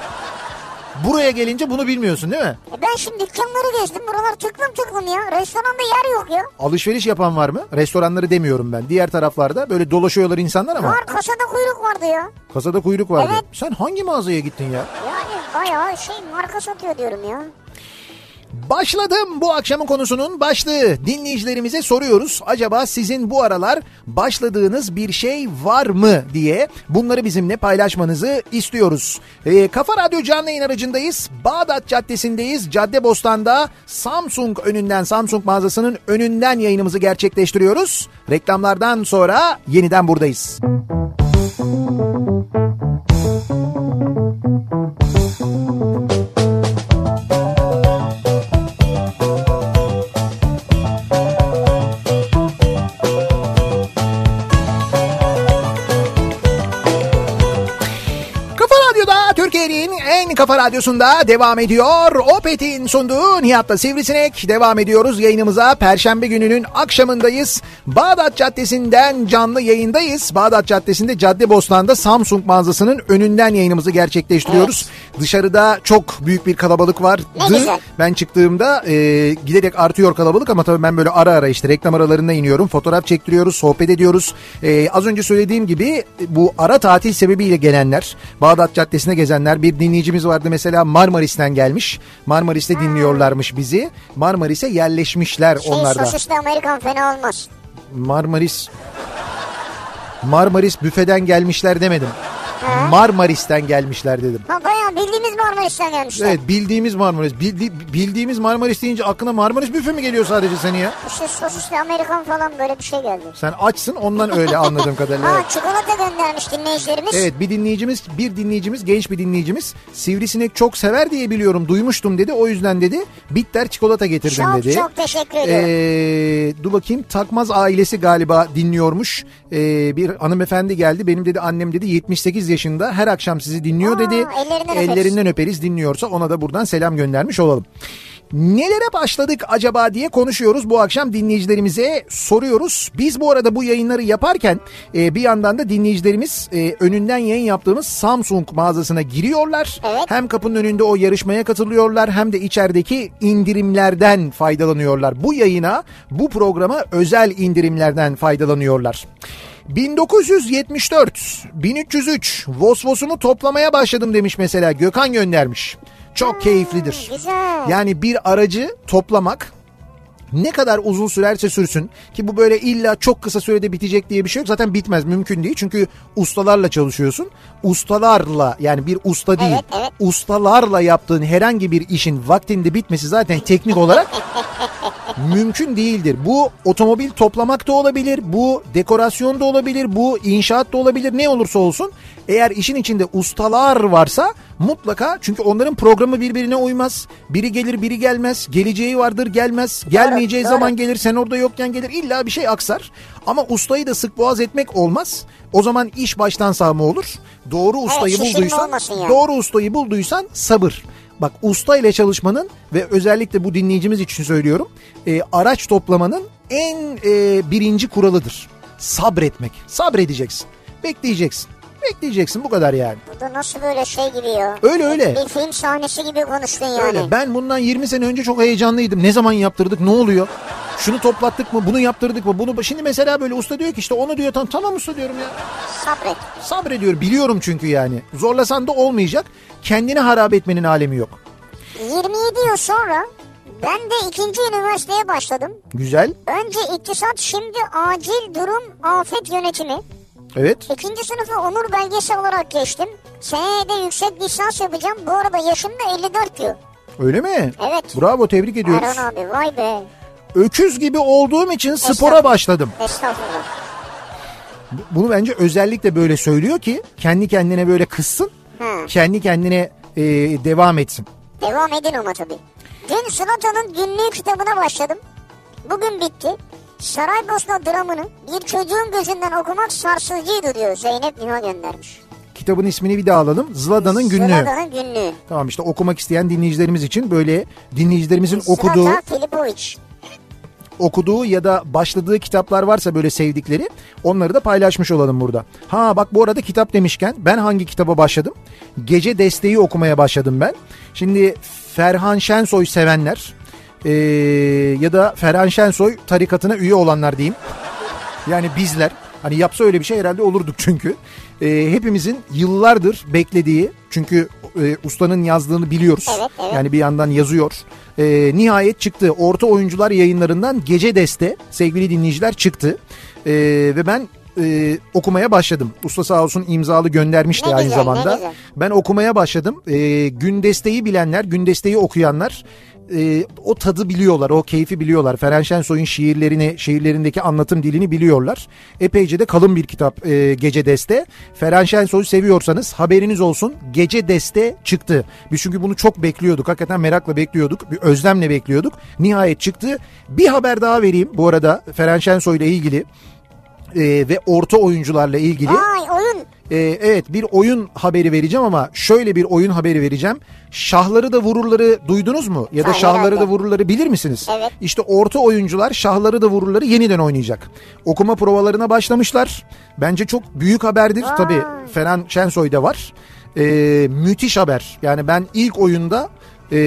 Buraya gelince bunu bilmiyorsun değil mi? E ben şimdi dükkanları gezdim. Buralar tıklım tıklım ya. Restoranda yer yok ya. Alışveriş yapan var mı? Restoranları demiyorum ben. Diğer taraflarda böyle dolaşıyorlar insanlar ama Var kasada kuyruk vardı ya. kasada kuyruk vardı. Evet. Sen hangi mağazaya gittin ya? Yani bayağı şey marka satıyor diyorum ya. Başladım bu akşamın konusunun başlığı. Dinleyicilerimize soruyoruz. Acaba sizin bu aralar başladığınız bir şey var mı diye bunları bizimle paylaşmanızı istiyoruz. Ee, Kafa Radyo canlı yayın aracındayız. Bağdat Caddesi'ndeyiz. Caddebostan'da Samsung önünden Samsung mağazasının önünden yayınımızı gerçekleştiriyoruz. Reklamlardan sonra yeniden buradayız. Kafa kafa radyosunda devam ediyor. Opet'in sunduğu Nihat'la Sivrisinek devam ediyoruz yayınımıza. Perşembe gününün akşamındayız. Bağdat Caddesi'nden canlı yayındayız. Bağdat Caddesi'nde Caddebostan'da Samsung mağazasının önünden yayınımızı gerçekleştiriyoruz. Dışarıda çok büyük bir kalabalık var. Ben çıktığımda e, giderek artıyor kalabalık ama tabii ben böyle ara ara işte reklam aralarına iniyorum. Fotoğraf çektiriyoruz, sohbet ediyoruz. E, az önce söylediğim gibi bu ara tatil sebebiyle gelenler, Bağdat Caddesi'ne gezenler bir dinleyicimiz vardı mesela Marmaris'ten gelmiş. Marmaris'te dinliyorlarmış bizi. Marmaris'e yerleşmişler Şey onlar da. sosisli Amerikan fena olmaz. Marmaris Marmaris büfeden gelmişler demedim. Marmaris'ten gelmişler dedim. Ha bayağı bildiğimiz Marmaris'ten gelmişler. Evet bildiğimiz Marmaris. Bildi- bildiğimiz Marmaris deyince aklına Marmaris büfe mi geliyor sadece senin ya? İşte sosisli Amerikan falan böyle bir şey geldi. Sen açsın ondan öyle anladığım kadarıyla. Ha çikolata göndermiş dinleyicilerimiz. Evet bir dinleyicimiz bir dinleyicimiz genç bir dinleyicimiz sivrisinek çok sever diye biliyorum duymuştum dedi o yüzden dedi bitter çikolata getirdim Çok dedi. çok teşekkür ediyorum. Ee, dur bakayım Takmaz ailesi galiba dinliyormuş. Ee, bir hanımefendi geldi benim dedi annem dedi 78 yaşında her akşam sizi dinliyor Aa, dedi. ellerinden öperiz. Ellerinden öperiz dinliyorsa ona da buradan selam göndermiş olalım. Nelere başladık acaba diye konuşuyoruz bu akşam dinleyicilerimize soruyoruz. Biz bu arada bu yayınları yaparken e, bir yandan da dinleyicilerimiz e, önünden yayın yaptığımız Samsung mağazasına giriyorlar. Evet. Hem kapının önünde o yarışmaya katılıyorlar hem de içerideki indirimlerden faydalanıyorlar. Bu yayına bu programa özel indirimlerden faydalanıyorlar. 1974 1303 Vosvos'umu toplamaya başladım demiş mesela Gökhan göndermiş. Çok keyiflidir. Güzel. Yani bir aracı toplamak ne kadar uzun sürerse sürsün ki bu böyle illa çok kısa sürede bitecek diye bir şey yok. Zaten bitmez mümkün değil. Çünkü ustalarla çalışıyorsun. Ustalarla yani bir usta değil. Evet, evet. Ustalarla yaptığın herhangi bir işin vaktinde bitmesi zaten teknik olarak mümkün değildir. Bu otomobil toplamak da olabilir, bu dekorasyon da olabilir, bu inşaat da olabilir. Ne olursa olsun eğer işin içinde ustalar varsa mutlaka çünkü onların programı birbirine uymaz. Biri gelir biri gelmez. Geleceği vardır gelmez. Gelmeyeceği doğru. zaman gelir sen orada yokken gelir. İlla bir şey aksar. Ama ustayı da sık boğaz etmek olmaz. O zaman iş baştan sağma olur. Doğru ustayı şişirme bulduysan yani. doğru ustayı bulduysan sabır. Bak usta ile çalışmanın ve özellikle bu dinleyicimiz için söylüyorum. e, araç toplamanın en e, birinci kuralıdır. Sabretmek. Sabredeceksin. Bekleyeceksin. Bekleyeceksin bu kadar yani. Bu da nasıl böyle şey gibi ya. Öyle, öyle. Bir film sahnesi gibi konuştun yani. Öyle. Ben bundan 20 sene önce çok heyecanlıydım. Ne zaman yaptırdık? Ne oluyor? Şunu toplattık mı? Bunu yaptırdık mı? Bunu şimdi mesela böyle usta diyor ki işte onu diyor tamam tamam usta diyorum ya. Sabret. Sabrediyorum. Biliyorum çünkü yani. Zorlasan da olmayacak. Kendini harap etmenin alemi yok. 27 yıl sonra ben de ikinci üniversiteye başladım. Güzel. Önce iktisat şimdi acil durum afet yönetimi. Evet. İkinci sınıfı onur belgesi olarak geçtim. Seneye de yüksek lisans yapacağım. Bu arada yaşım da 54 diyor. Öyle mi? Evet. Bravo tebrik ediyoruz. Erhan abi vay be. Öküz gibi olduğum için spora başladım. Estağfurullah. Bunu bence özellikle böyle söylüyor ki kendi kendine böyle kızsın. Hı. Kendi kendine e, devam etsin. Devam edin ama tabii. Dün Zlatan'ın günlüğü kitabına başladım. Bugün bitti. Saraybosna dramını bir çocuğun gözünden okumak sarsıcıydı diyor Zeynep Niha göndermiş. Kitabın ismini bir daha alalım. Zlada'nın günlüğü. Zlatan'ın günlüğü. Tamam işte okumak isteyen dinleyicilerimiz için böyle dinleyicilerimizin okuduğu Zlatan Filipovic. okuduğu ya da başladığı kitaplar varsa böyle sevdikleri onları da paylaşmış olalım burada. Ha bak bu arada kitap demişken ben hangi kitaba başladım? Gece Desteği okumaya başladım ben. Şimdi Ferhan Şensoy sevenler eee, ya da Ferhan Şensoy tarikatına üye olanlar diyeyim. Yani bizler hani yapsa öyle bir şey herhalde olurduk çünkü. Ee, hepimizin yıllardır beklediği çünkü e, ustanın yazdığını biliyoruz. Evet, evet. Yani bir yandan yazıyor. Ee, nihayet çıktı. Orta Oyuncular yayınlarından Gece Deste sevgili dinleyiciler çıktı. Ee, ve ben e, okumaya başladım. Usta sağ olsun imzalı göndermişti Ne aynı güzel, zamanda. Ben okumaya başladım. Ee, gün desteği bilenler, gün desteği okuyanlar e, o tadı biliyorlar, o keyfi biliyorlar. Feren Şensoy'un şiirlerini, şiirlerindeki anlatım dilini biliyorlar. Epeyce de kalın bir kitap e, Gece Deste. Feren Şensoy'u seviyorsanız haberiniz olsun. Gece Deste çıktı. Biz çünkü bunu çok bekliyorduk. Hakikaten merakla bekliyorduk. Bir özlemle bekliyorduk. Nihayet çıktı. Bir haber daha vereyim bu arada Feren Şensoy ile ilgili e, ve orta oyuncularla ilgili. Vay oyun. Ee, evet bir oyun haberi vereceğim ama şöyle bir oyun haberi vereceğim. Şahları da vururları duydunuz mu? Ya da Ha, şahları herhalde. da vururları bilir misiniz? Evet. İşte orta oyuncular şahları da vururları yeniden oynayacak. Okuma provalarına başlamışlar. Bence çok büyük haberdir. Vay. Tabii Ferhan Şensoy da var. Ee, müthiş haber. Yani ben ilk oyunda e,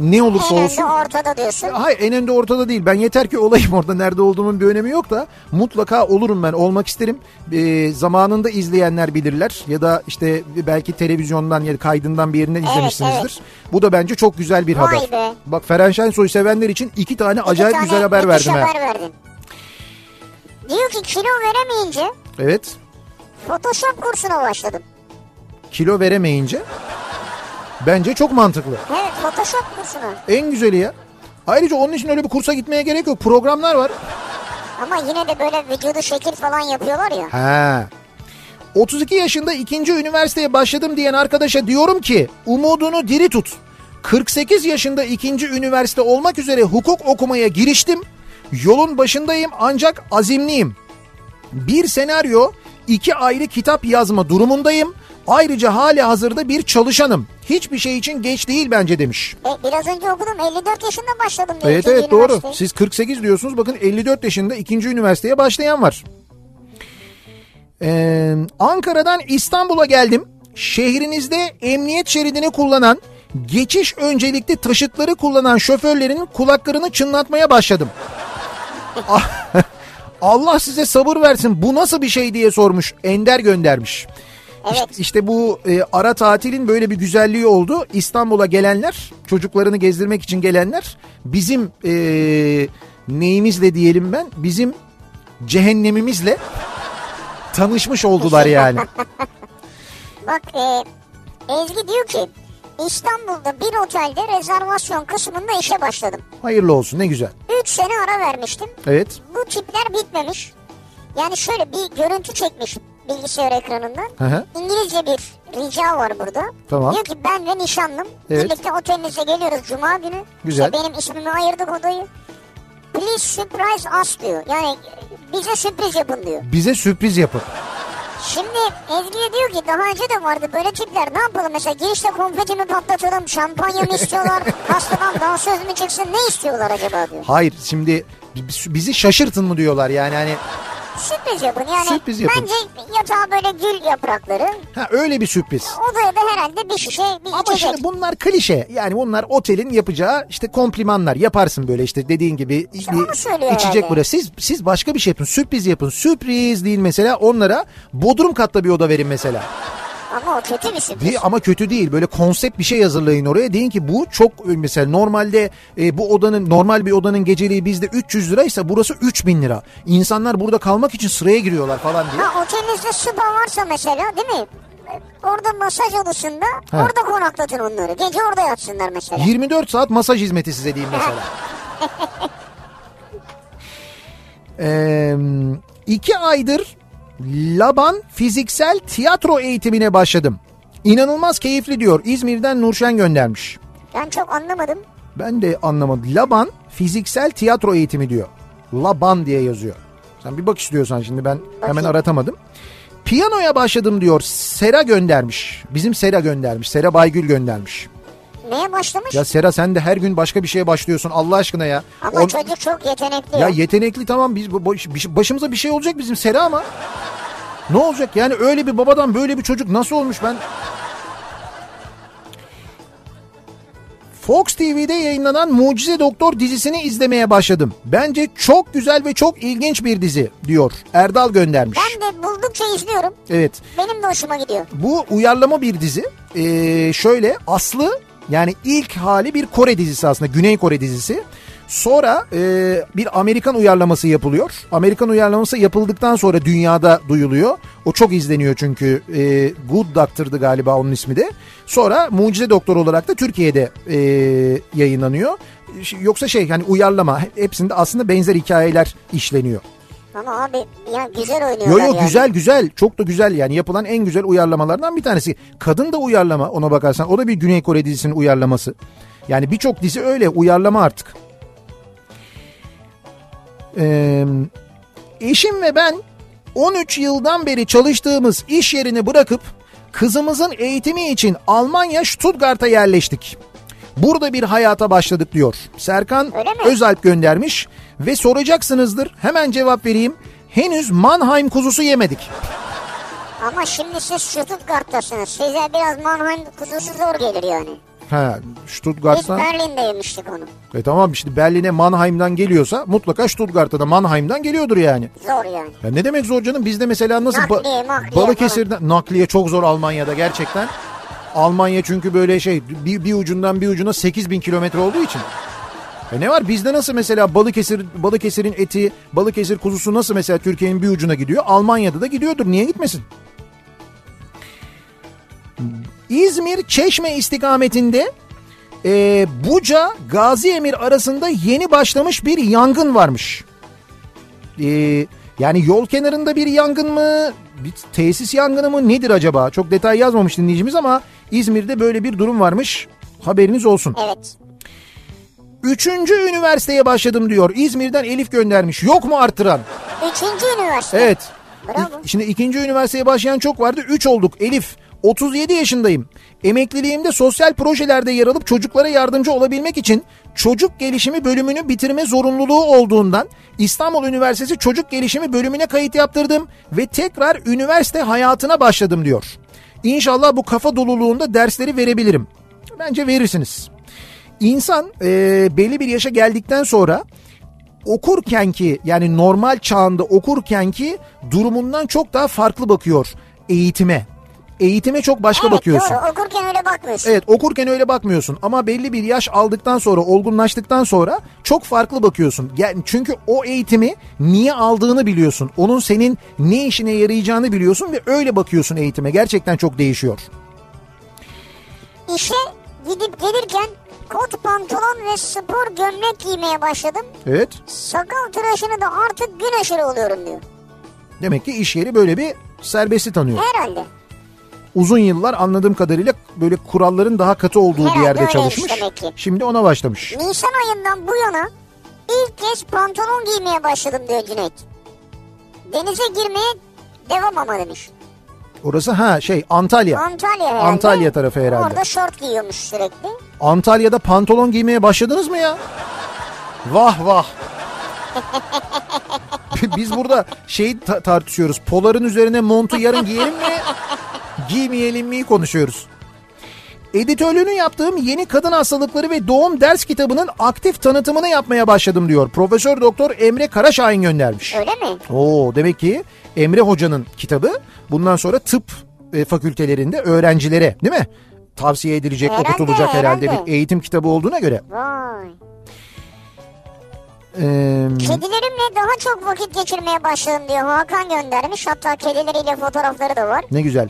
ne olursa En olsun... önde ortada diyorsun. Hayır en önde ortada değil. Ben yeter ki olayım orada nerede olduğumun bir önemi yok da mutlaka olurum ben olmak isterim. Ee, zamanında izleyenler bilirler ya da işte belki televizyondan ya da kaydından bir yerinden izlemişsinizdir. Bu da bence çok güzel bir Vay haber. be. Bak Feren Şensoy sevenler için iki tane İki acayip tane güzel haber verdim. ha. haber verdin. Diyor ki kilo veremeyince Evet. Photoshop kursuna başladım. kilo veremeyince bence çok mantıklı. Evet Photoshop kursuna. En güzeli ya. Ayrıca onun için öyle bir kursa gitmeye gerek yok. Programlar var. Ama yine de böyle vücudu şekil falan yapıyorlar ya. Ha. 32 yaşında ikinci üniversiteye başladım diyen arkadaşa diyorum ki umudunu diri tut. 48 yaşında ikinci üniversite olmak üzere hukuk okumaya giriştim. Yolun başındayım ancak azimliyim. Bir senaryo, iki ayrı kitap yazma durumundayım. Ayrıca hali hazırda bir çalışanım. Hiçbir şey için geç değil bence demiş. E, biraz önce okudum 54 yaşında başladım diyor. Evet evet doğru. Siz 48 diyorsunuz. Bakın 54 yaşında ikinci üniversiteye başlayan var. Ee, Ankara'dan İstanbul'a geldim. Şehrinizde emniyet şeridini kullanan, geçiş öncelikli taşıtları kullanan şoförlerin kulaklarını çınlatmaya başladım. Ah, Allah size sabır versin bu nasıl bir şey diye sormuş. Ender göndermiş. Evet. İşte, işte bu e, ara tatilin böyle bir güzelliği oldu. İstanbul'a gelenler, çocuklarını gezdirmek için gelenler bizim e, neyimizle diyelim ben, bizim cehennemimizle tanışmış oldular yani. Bak e, Ezgi diyor ki İstanbul'da bir otelde rezervasyon kısmında işe başladım. Hayırlı olsun ne güzel. 3 sene ara vermiştim. Evet. Bu tipler bitmemiş. Yani şöyle bir görüntü çekmiş bilgisayar ekranından. Hı hı. İngilizce bir rica var burada. Tamam. Diyor ki ben ve nişanlım Evet. birlikte otelinize geliyoruz cuma günü. Güzel. İşte benim ismimi ayırdık odayı. Please surprise us diyor. Yani bize sürpriz yapın diyor. Bize sürpriz yapın. Şimdi Ezgi de diyor ki daha önce de vardı böyle tipler ne yapalım mesela girişte konfeti mi patlatalım şampanya mı istiyorlar hastadan dansöz mü çıksın ne istiyorlar acaba diyor. Hayır şimdi bizi şaşırtın mı diyorlar yani hani Sürpriz yapın yani Sürpriz yapın. bence yatağa böyle gül yaprakları ha öyle bir sürpriz. odaya da herhalde bir şişe bir Ama içecek. şimdi bunlar klişe. Yani bunlar otelin yapacağı işte komplimanlar. Yaparsın böyle işte dediğin gibi İşte söylüyor içecek herhalde. burası. Siz siz başka bir şey yapın. Sürpriz yapın. Sürpriz değil mesela onlara bodrum katta bir oda verin mesela. Ama o kötü bir sürpriz. Değil, ama kötü değil. Böyle konsept bir şey hazırlayın oraya. Deyin ki bu çok mesela normalde e, bu odanın normal bir odanın geceliği bizde 300 liraysa burası 3000 lira. İnsanlar burada kalmak için sıraya giriyorlar falan diye. Ha otelinizde spa varsa mesela değil mi? Orada masaj odasında He. orada konaklatın onları. Gece orada yatsınlar mesela. 24 saat masaj hizmeti size diyeyim mesela. Ee, iki aydır Laban fiziksel tiyatro eğitimine başladım. İnanılmaz keyifli diyor. İzmir'den Nurşen göndermiş. Ben çok anlamadım. Ben de anlamadım. Laban fiziksel tiyatro eğitimi diyor. Laban diye yazıyor. Sen bir bak istiyorsan şimdi ben hemen Bakayım. aratamadım. Piyanoya başladım diyor. Sera göndermiş. Bizim Sera göndermiş. Sera Baygül göndermiş. Neye başlamış? Ya Sera sen de her gün başka bir şeye başlıyorsun Allah aşkına ya. Ama On- çocuk çok yetenekli. Ya yetenekli tamam biz bir- başımıza bir şey olacak bizim Sera ama. Ne olacak yani öyle bir babadan böyle bir çocuk nasıl olmuş ben? Fox TV'de yayınlanan Mucize Doktor dizisini izlemeye başladım. Bence çok güzel ve çok ilginç bir dizi diyor. Erdal göndermiş. ben de buldukça izliyorum. Evet. Benim de hoşuma gidiyor. Bu uyarlama bir dizi. Ee, şöyle Aslı yani ilk hali bir Kore dizisi aslında Güney Kore dizisi. Sonra e, bir Amerikan uyarlaması yapılıyor. Amerikan uyarlaması yapıldıktan sonra dünyada duyuluyor. O çok izleniyor çünkü e, Good Doctor'dı galiba onun ismi de. Sonra Mucize Doktor olarak da Türkiye'de e, yayınlanıyor. Yoksa şey hani uyarlama hepsinde aslında benzer hikayeler işleniyor. Ama abi ya güzel Yo oynuyorlar yo yani. güzel güzel çok da güzel yani yapılan en güzel uyarlamalardan bir tanesi. Kadın da uyarlama ona bakarsan o da bir Güney Kore dizisinin uyarlaması. Yani birçok dizi öyle uyarlama artık. Ee, eşim ve ben 13 yıldan beri çalıştığımız iş yerini bırakıp kızımızın eğitimi için Almanya Stuttgart'a yerleştik. Burada bir hayata başladık diyor. Serkan? Özalp göndermiş ve soracaksınızdır hemen cevap vereyim. Henüz Mannheim kuzusu yemedik. Ama şimdi siz Stuttgart'tasınız. Size biraz Mannheim kuzusu zor gelir yani. Ha, Biz Stuttgart'tan. Berlin'de yemiştik onu. E tamam işte Berlin'e Mannheim'dan geliyorsa mutlaka Stuttgart'a da Mannheim'dan geliyordur yani. Zor yani. Ya ne demek zor canım? Bizde mesela nasıl ba- Nakliye, Balıkesir'den nakliye çok zor Almanya'da gerçekten. Almanya çünkü böyle şey bir, bir ucundan bir ucuna 8 bin kilometre olduğu için. E ne var bizde nasıl mesela Balıkesir Balıkesir'in eti Balıkesir kuzusu nasıl mesela Türkiye'nin bir ucuna gidiyor Almanya'da da gidiyordur niye gitmesin? İzmir Çeşme istikametinde e, Buca Gazi Emir arasında yeni başlamış bir yangın varmış. E, yani yol kenarında bir yangın mı? Bir tesis yangını mı? Nedir acaba? Çok detay yazmamış dinleyicimiz ama İzmir'de böyle bir durum varmış. Haberiniz olsun. Evet. Üçüncü üniversiteye başladım diyor. İzmir'den Elif göndermiş. Yok mu artıran? Üçüncü üniversite. Evet. Bravo. Şimdi ikinci üniversiteye başlayan çok vardı. Üç olduk. Elif 37 yaşındayım. Emekliliğimde sosyal projelerde yer alıp çocuklara yardımcı olabilmek için çocuk gelişimi bölümünü bitirme zorunluluğu olduğundan İstanbul Üniversitesi Çocuk Gelişimi bölümüne kayıt yaptırdım ve tekrar üniversite hayatına başladım diyor. İnşallah bu kafa doluluğunda dersleri verebilirim. Bence verirsiniz. İnsan e, belli bir yaşa geldikten sonra okurken ki yani normal çağında okurken ki durumundan çok daha farklı bakıyor eğitime. Eğitime çok başka evet, bakıyorsun. Doğru okurken öyle bakmıyorsun. Evet okurken öyle bakmıyorsun ama belli bir yaş aldıktan sonra olgunlaştıktan sonra çok farklı bakıyorsun. Yani çünkü o eğitimi niye aldığını biliyorsun. Onun senin ne işine yarayacağını biliyorsun ve öyle bakıyorsun eğitime. Gerçekten çok değişiyor. İşe gidip gelirken kot pantolon ve spor gömlek giymeye başladım. Evet. Sakal tıraşını da artık gün aşırı oluyorum diyor. Demek ki iş yeri böyle bir serbesti tanıyor. Herhalde. Uzun yıllar anladığım kadarıyla böyle kuralların daha katı olduğu bir Herhalde yerde öyleymiş çalışmış. demek ki. Şimdi ona başlamış. Nisan ayından bu yana ilk kez pantolon giymeye başladım diyor Cüneyt. Denize girmeye devam ama demiş. Orası ha şey Antalya. Antalya herhalde. Antalya tarafı herhalde. Orada şort giyiyormuş sürekli. Antalya'da pantolon giymeye başladınız mı ya? Vah vah. Biz burada şey ta- tartışıyoruz. Poların üzerine montu yarın giyelim mi? Giymeyelim mi konuşuyoruz. Editörlüğünü yaptığım yeni kadın hastalıkları ve doğum ders kitabının aktif tanıtımını yapmaya başladım diyor. Profesör Doktor Emre Karaşahin göndermiş. Öyle mi? Oo demek ki Emre Hoca'nın kitabı bundan sonra tıp e, fakültelerinde öğrencilere değil mi? Tavsiye edilecek, Herhalde, okutulacak herhalde, herhalde. bir eğitim kitabı olduğuna göre. Vay. Ee, Kedilerimle daha çok vakit geçirmeye başladım diyor. Hakan göndermiş. Hatta kedileriyle fotoğrafları da var. ne güzel.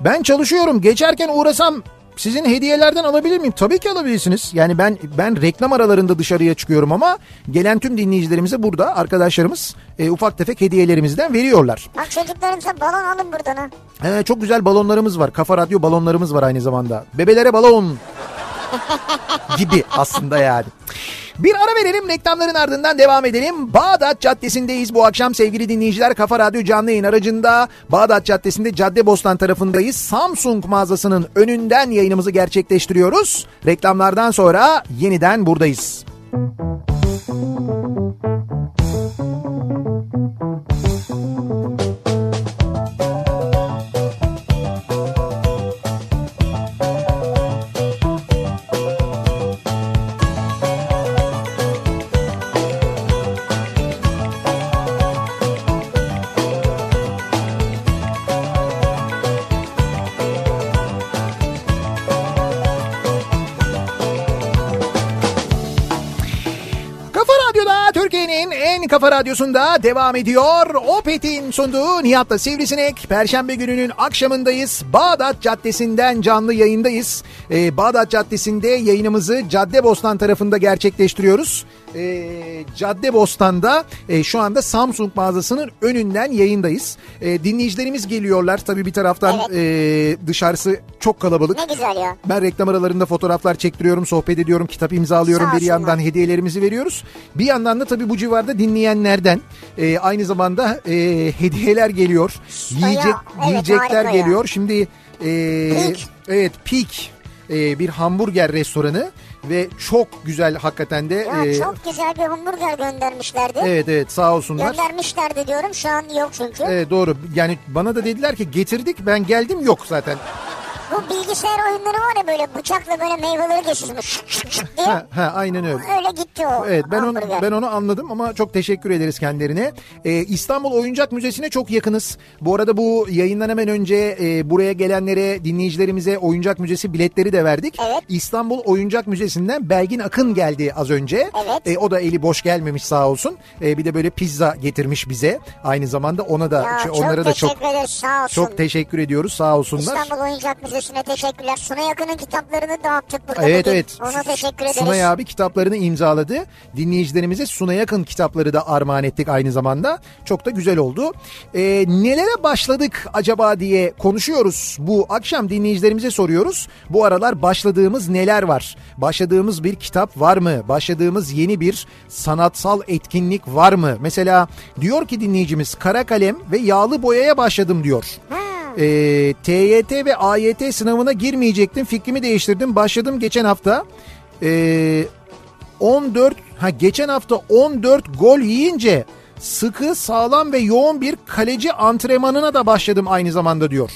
Ben çalışıyorum. Geçerken uğrasam sizin hediyelerden alabilir miyim? Tabii ki alabilirsiniz. Yani ben ben reklam aralarında dışarıya çıkıyorum ama gelen tüm dinleyicilerimize burada arkadaşlarımız e, ufak tefek hediyelerimizden veriyorlar. Bak çocuklarınıza balon alın buradan ha. Ee, çok güzel balonlarımız var. Kafa radyo balonlarımız var aynı zamanda. Bebelere balon gibi aslında yani. Bir ara verelim reklamların ardından devam edelim. Bağdat Caddesi'ndeyiz bu akşam sevgili dinleyiciler. Kafa Radyo canlı yayın aracında Bağdat Caddesi'nde Caddebostan tarafındayız. Samsung mağazasının önünden yayınımızı gerçekleştiriyoruz. Reklamlardan sonra yeniden buradayız. Kafa radyosunda devam ediyor. Opet'in sunduğu Nihat'la Sivrisinek. Perşembe gününün akşamındayız. Bağdat Caddesi'nden canlı yayındayız. Ee, Bağdat Caddesi'nde yayınımızı Caddebostan tarafında gerçekleştiriyoruz. Ee, Caddebostan'da e, şu anda Samsung mağazasının önünden yayındayız. Ee, dinleyicilerimiz geliyorlar. Tabii bir taraftan Evet. e, dışarısı çok kalabalık. Ne güzel ya. Ben reklam aralarında fotoğraflar çektiriyorum, sohbet ediyorum, kitap imzalıyorum. Sağ bir yandan hediyelerimizi veriyoruz. Bir yandan da tabii bu civarda dinleyenlerden e, aynı zamanda e, hediyeler geliyor. Yiyecek evet, yiyecekler harika ya. geliyor. Şimdi e, Peak. evet Peak e, bir hamburger restoranı ve çok güzel hakikaten de. Ya e, çok güzel bir hamburger göndermişlerdi. Evet evet sağ olsunlar. Göndermişlerdi diyorum. Şu an yok çünkü. Evet doğru. Yani bana da dediler ki getirdik ben geldim yok zaten. Bu bilgisayar oyunları var ya böyle bıçakla böyle meyveleri kesiyorsun. Şık şık şık diye. Ha, ha aynen öyle. Öyle gitti o Evet ben onu, ben onu anladım ama çok teşekkür ederiz kendilerine. Ee, İstanbul Oyuncak Müzesi'ne çok yakınız. Bu arada bu yayından hemen önce e, buraya gelenlere dinleyicilerimize Oyuncak Müzesi biletleri de verdik. Evet. İstanbul Oyuncak Müzesi'nden Belgin Akın geldi az önce. Evet. E, o da eli boş gelmemiş sağ olsun. E, bir de böyle pizza getirmiş bize. Aynı zamanda ona da Ya şey, onlara da çok ederiz sağ olsun. çok teşekkür ediyoruz sağ olsunlar. İstanbul Oyuncak Müzesi Adresine teşekkürler. Suna Yakın'ın kitaplarını dağıttık burada. Evet bugün. evet. Ona teşekkür ederiz. Sunay abi kitaplarını imzaladı. Dinleyicilerimize Suna Yakın kitapları da armağan ettik aynı zamanda. Çok da güzel oldu. Ee, nelere başladık acaba diye konuşuyoruz. Bu akşam dinleyicilerimize soruyoruz. Bu aralar başladığımız neler var? Başladığımız bir kitap var mı? Başladığımız yeni bir sanatsal etkinlik var mı? Mesela diyor ki dinleyicimiz kara kalem ve yağlı boyaya başladım diyor. Ha, Ee, TYT ve AYT sınavına girmeyecektim. Fikrimi değiştirdim. Başladım geçen hafta. Ee, 14 ha geçen hafta 14 gol yiyince sıkı, sağlam ve yoğun bir kaleci antrenmanına da başladım aynı zamanda diyor.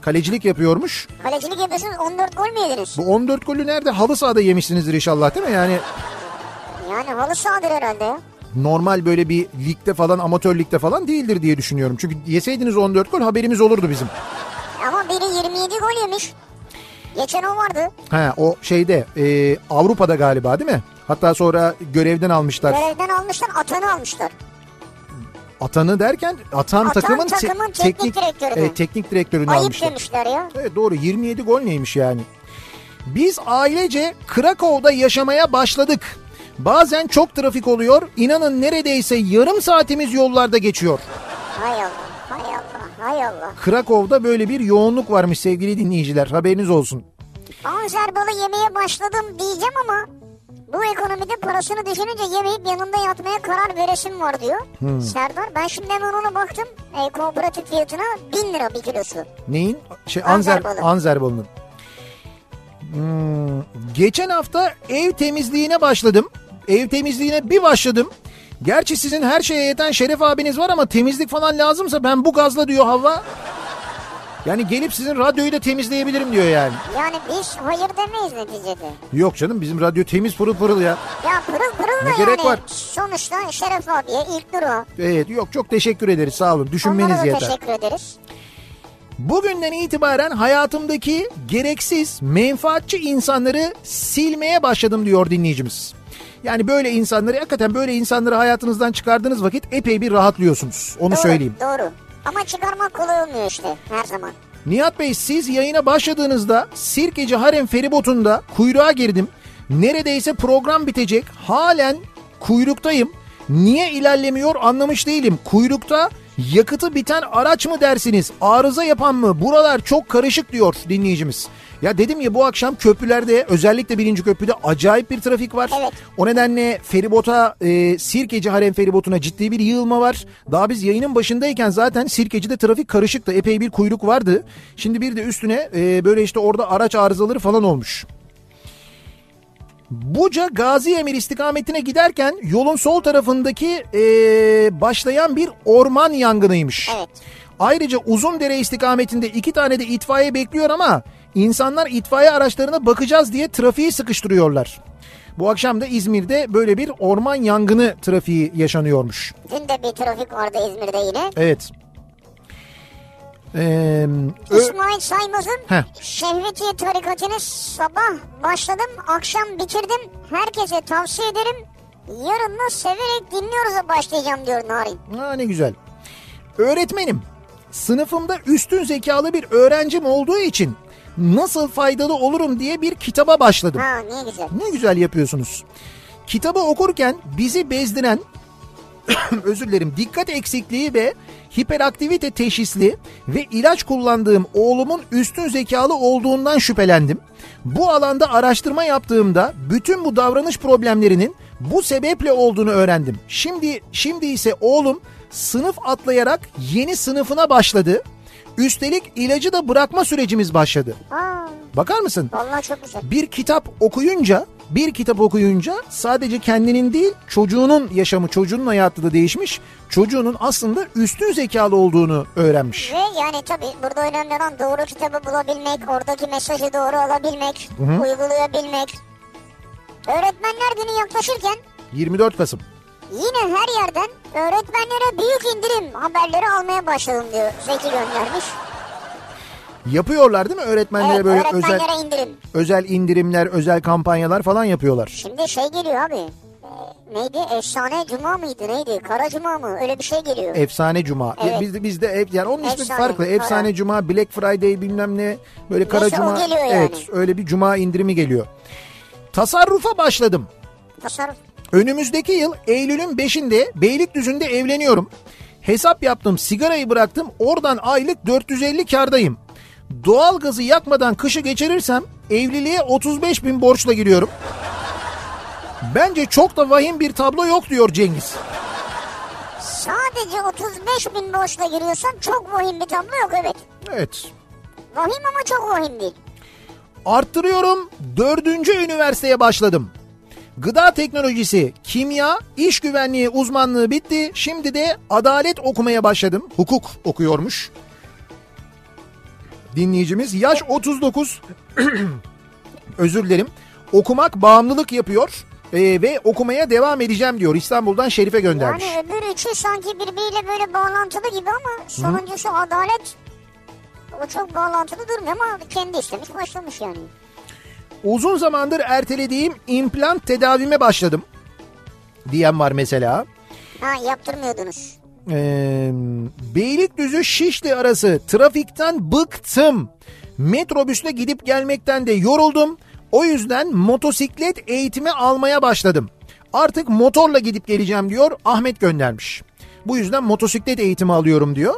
Kalecilik yapıyormuş. kalecilik yapıyorsunuz 14 gol mü yediniz? Bu 14 golü nerede? Halı sahada yemişsinizdir inşallah değil mi? Yani Yani halı sahadır herhalde. Normal böyle bir ligde falan amatör ligde falan değildir diye düşünüyorum. Çünkü yeseydiniz 14 gol haberimiz olurdu bizim. Ama biri 27 gol yemiş. Geçen o vardı. Ha o şeyde e, Avrupa'da galiba değil mi? Hatta sonra görevden almışlar. Görevden almışlar atanı almışlar. Atanı derken atan, Atan takımın, te- takımın teknik direktörünü. e, teknik direktörünü Ayıp almışlar. demişler ya. Evet doğru 27 gol neymiş yani. Biz ailece Krakow'da yaşamaya başladık. Bazen çok trafik oluyor. İnanın neredeyse yarım saatimiz yollarda geçiyor. Hay Allah, hay Allah, hay Allah. Krakow'da böyle bir yoğunluk varmış sevgili dinleyiciler. Haberiniz olsun. Anzer balı yemeye başladım diyeceğim ama bu ekonomide parasını düşününce yemeyip yanında yatmaya karar veresim var diyor. Hmm. Serdar ben şimdi hemen ona baktım. E, kooperatif fiyatına 1000 lira bir kilosu. Neyin? Şey Anzer Anzer balı. Anzer balının. Hmm, geçen hafta ev temizliğine başladım. Ev temizliğine bir başladım. Gerçi sizin her şeye yeten Şeref abiniz var ama temizlik falan lazımsa ben bu gazla diyor Havva. Yani gelip sizin radyoyu da temizleyebilirim diyor yani. Yani biz hayır demeyiz neticede. Yok canım bizim radyo temiz pırıl pırıl ya. Ya pırıl pırıl da Ne gerek yani. var? Sonuçta Şeref abiye ilk duru. Evet yok çok teşekkür ederiz sağ olun düşünmeniz Onlara da yeter. teşekkür ederiz. Bugünden itibaren hayatımdaki gereksiz, menfaatçi insanları silmeye başladım diyor dinleyicimiz. Yani böyle insanları hakikaten böyle insanları hayatınızdan çıkardığınız vakit epey bir rahatlıyorsunuz. Onu Doğru, söyleyeyim. Doğru. Ama çıkarmak kolay olmuyor işte her zaman. Nihat Bey siz yayına başladığınızda Sirkeci Harem feribotunda kuyruğa girdim. Neredeyse program bitecek. Halen kuyruktayım. Niye ilerlemiyor anlamış değilim. Kuyrukta yakıtı biten araç mı dersiniz? Arıza yapan mı? Buralar çok karışık diyor dinleyicimiz. Ya dedim ya bu akşam köprülerde özellikle birinci köprüde acayip bir trafik var. Evet. O nedenle feribota e, Sirkeci Harem feribotuna ciddi bir yığılma var. Daha biz yayının başındayken zaten Sirkeci'de trafik karışıktı. Epey bir kuyruk vardı. Şimdi bir de üstüne e, böyle işte orada araç arızaları falan olmuş. Buca Gazi Emir istikametine giderken yolun sol tarafındaki e, başlayan bir orman yangınıymış. Evet. Ayrıca Uzundere istikametinde iki tane de itfaiye bekliyor ama insanlar itfaiye araçlarına bakacağız diye trafiği sıkıştırıyorlar. Bu akşam da İzmir'de böyle bir orman yangını trafiği yaşanıyormuş. Dün de bir trafik vardı İzmir'de yine. Evet. Ee, İsmail Saymaz'ın Heh. Şehvetiye tarikatını sabah başladım, akşam bitirdim. Herkese tavsiye ederim. Yarın da severek dinliyoruz'a başlayacağım diyor Narin. Ha, ne güzel. Öğretmenim. Sınıfımda üstün zekalı bir öğrencim olduğu için nasıl faydalı olurum diye bir kitaba başladım. Ha ne güzel. Ne güzel yapıyorsunuz. Kitabı okurken bizi bezdiren özür dilerim dikkat eksikliği ve hiperaktivite teşhisli ve ilaç kullandığım oğlumun üstün zekalı olduğundan şüphelendim. Bu alanda araştırma yaptığımda bütün bu davranış problemlerinin bu sebeple olduğunu öğrendim. Şimdi şimdi ise oğlum sınıf atlayarak yeni sınıfına başladı. Üstelik ilacı da bırakma sürecimiz başladı. Aa, Bakar mısın? vallahi çok güzel. bir kitap okuyunca bir kitap okuyunca sadece kendinin değil çocuğunun yaşamı çocuğunun hayatı da değişmiş. Çocuğunun aslında üstün zekalı olduğunu öğrenmiş. Ve yani tabii burada önemli olan doğru kitabı bulabilmek, oradaki mesajı doğru alabilmek, uygulayabilmek. Öğretmenler günü yaklaşırken 24 Kasım. Yine her yerden öğretmenlere büyük indirim haberleri almaya başladım diyor Zeki göndermiş. Yapıyorlar değil mi öğretmenlere Evet böyle öğretmenlere özel indirim. özel indirimler, özel kampanyalar falan yapıyorlar. Şimdi şey geliyor abi. e, neydi? Efsane Cuma mıydı neydi? Kara Cuma mı? Öyle bir şey geliyor. Efsane Cuma. Evet. Bizde bizde ev- yani onun ismi Efsane, farklı. Efsane kara. Cuma, Black Friday bilmem ne böyle kara Neyse, cuma. geliyor yani. Evet, öyle bir cuma indirimi geliyor. Tasarrufa başladım. Tasarruf. Önümüzdeki yıl Eylül'ün 5'inde Beylikdüzü'nde evleniyorum. Hesap yaptım, sigarayı bıraktım. Oradan aylık 450 kardayım. Doğalgazı yakmadan kışı geçirirsem evliliğe 35 bin borçla giriyorum. Bence çok da vahim bir tablo yok diyor Cengiz. Sadece 35 bin borçla giriyorsan çok vahim bir tablo yok evet. Evet. Vahim ama çok vahim değil. Arttırıyorum. Dördüncü üniversiteye başladım. Gıda teknolojisi, kimya, iş güvenliği uzmanlığı bitti. Şimdi de adalet okumaya başladım. Hukuk okuyormuş. Dinleyicimiz yaş 39. Özür dilerim. Okumak bağımlılık yapıyor. Ee, ve okumaya devam edeceğim diyor. İstanbul'dan Şerife göndermiş. Yani öbür üçü sanki birbiriyle böyle bağlantılı gibi ama sonuncusu adalet o çok bağlantılı durmuyor ama kendi istemiş başlamış yani. Uzun zamandır ertelediğim implant tedavime başladım. Diyen var mesela. Ha yaptırmıyordunuz. Ee, Beylikdüzü Şişli arası trafikten bıktım. Metrobüsle gidip gelmekten de yoruldum. O yüzden motosiklet eğitimi almaya başladım. Artık motorla gidip geleceğim diyor Ahmet göndermiş. Bu yüzden motosiklet eğitimi alıyorum diyor.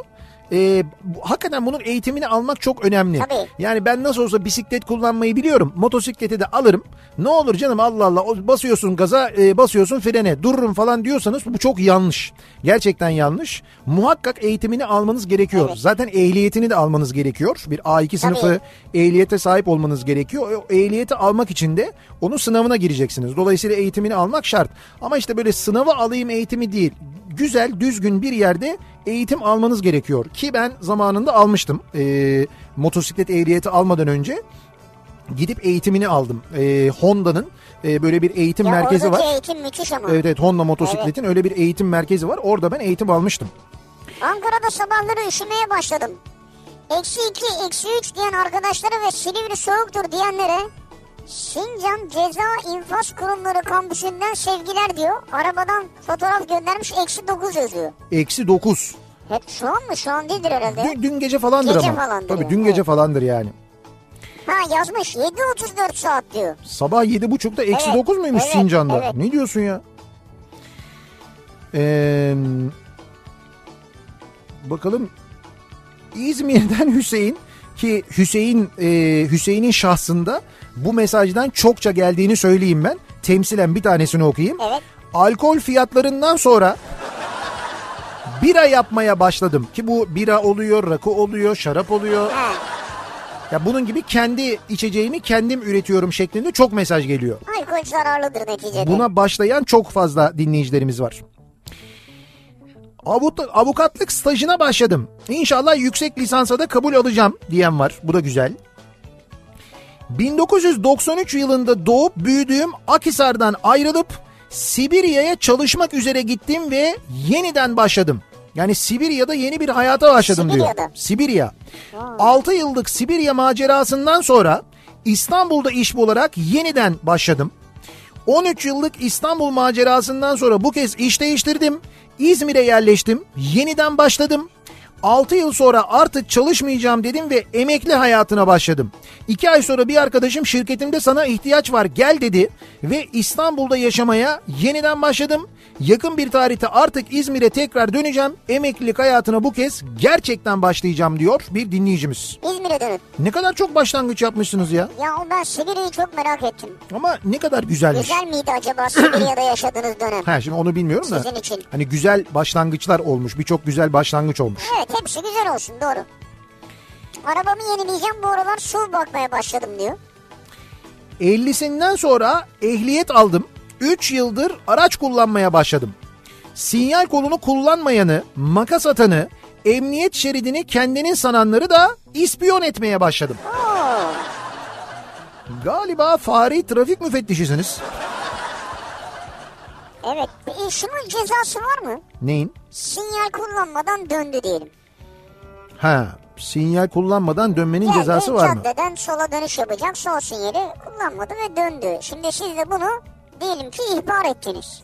Bu- hakikaten bunun eğitimini almak çok önemli. Tabii. Yani ben nasıl olsa bisiklet kullanmayı biliyorum. Motosikleti de alırım. Ne olur canım Allah Allah basıyorsun gaza e, basıyorsun frene dururum falan diyorsanız bu çok yanlış. Gerçekten yanlış. Muhakkak eğitimini almanız gerekiyor. Evet. Zaten ehliyetini de almanız gerekiyor. Bir A2 sınıfı ehliyete sahip olmanız gerekiyor. O ehliyeti almak için de onun sınavına gireceksiniz. Dolayısıyla eğitimini almak şart. Ama işte böyle sınavı alayım eğitimi değil. Güzel, düzgün bir yerde eğitim almanız gerekiyor. Ki ben zamanında almıştım. Ee, motosiklet ehliyeti almadan önce gidip eğitimini aldım. Ee, Honda'nın e, böyle bir eğitim Ya merkezi var. eğitim müthiş ama. Evet evet Honda motosikletin öyle bir eğitim merkezi var. Orada ben eğitim almıştım. Ankara'da sabahları üşümeye başladım. Eksi iki, eksi üç diyen arkadaşları ve Silivri soğuktur diyenlere Sincan Ceza İnfaz Kurumları kampüsünden sevgiler diyor. Arabadan fotoğraf göndermiş eksi dokuz yazıyor. Eksi 9. Hep şu an mı? Şu an değildir herhalde. Dün, dün gece falandır Gece ama. falandır Tabii yani, dün gece evet. falandır yani. Ha yazmış 7.34 saat diyor. Sabah 7.30'da eksi Evet, 9 muymuş evet, Sincan'da? evet. Ne diyorsun ya? Ee, bakalım İzmir'den Hüseyin ki Hüseyin e, Hüseyin'in şahsında bu mesajdan çokça geldiğini söyleyeyim ben. Temsilen bir tanesini okuyayım. Evet. Alkol fiyatlarından sonra bira yapmaya başladım ki bu bira oluyor, rakı oluyor, şarap oluyor. Ha. Ya bunun gibi kendi içeceğimi kendim üretiyorum şeklinde çok mesaj geliyor. Alkol zararlıdır neticede. Buna başlayan çok fazla dinleyicilerimiz var. Avukatlık stajına başladım. İnşallah yüksek lisansa da kabul alacağım diyen var. Bu da güzel. 1993 yılında doğup büyüdüğüm Akhisar'dan ayrılıp Sibirya'ya çalışmak üzere gittim ve yeniden başladım. Yani Sibirya'da yeni bir hayata başladım diyor. Sibirya'da. Sibirya. 6 yıllık Sibirya macerasından sonra İstanbul'da iş bularak yeniden başladım. 13 yıllık İstanbul macerasından sonra bu kez iş değiştirdim. İzmir'e yerleştim. Yeniden başladım. 6 yıl sonra artık çalışmayacağım dedim ve emekli hayatına başladım. 2 ay sonra bir arkadaşım şirketimde sana ihtiyaç var gel dedi ve İstanbul'da yaşamaya yeniden başladım. Yakın bir tarihte artık İzmir'e tekrar döneceğim. Emeklilik hayatına bu kez gerçekten başlayacağım diyor bir dinleyicimiz. İzmir'e dönün. Ne kadar çok başlangıç yapmışsınız ya. Ya ben Sibirya'yı çok merak ettim. Ama ne kadar güzelmiş. Güzel miydi acaba Sibirya'da yaşadığınız dönem? Ha şimdi onu bilmiyorum da. Sizin için. Hani güzel başlangıçlar olmuş. Birçok güzel başlangıç olmuş. Evet hepsi güzel olsun doğru. Arabamı yenileyeceğim bu aralar su bakmaya başladım diyor. 50'sinden sonra ehliyet aldım. 3 yıldır araç kullanmaya başladım. Sinyal kolunu kullanmayanı, makas atanı, emniyet şeridini kendinin sananları da ispiyon etmeye başladım. Oo, Galiba fari trafik müfettişisiniz. evet. E, şunun cezası var mı? Neyin? Sinyal kullanmadan döndü diyelim. Ha, sinyal kullanmadan dönmenin Geldi, cezası var mı? caddeden sola dönüş yapacak. Sol sinyali kullanmadı ve döndü. Şimdi siz de bunu diyelim ki ihbar ettiniz.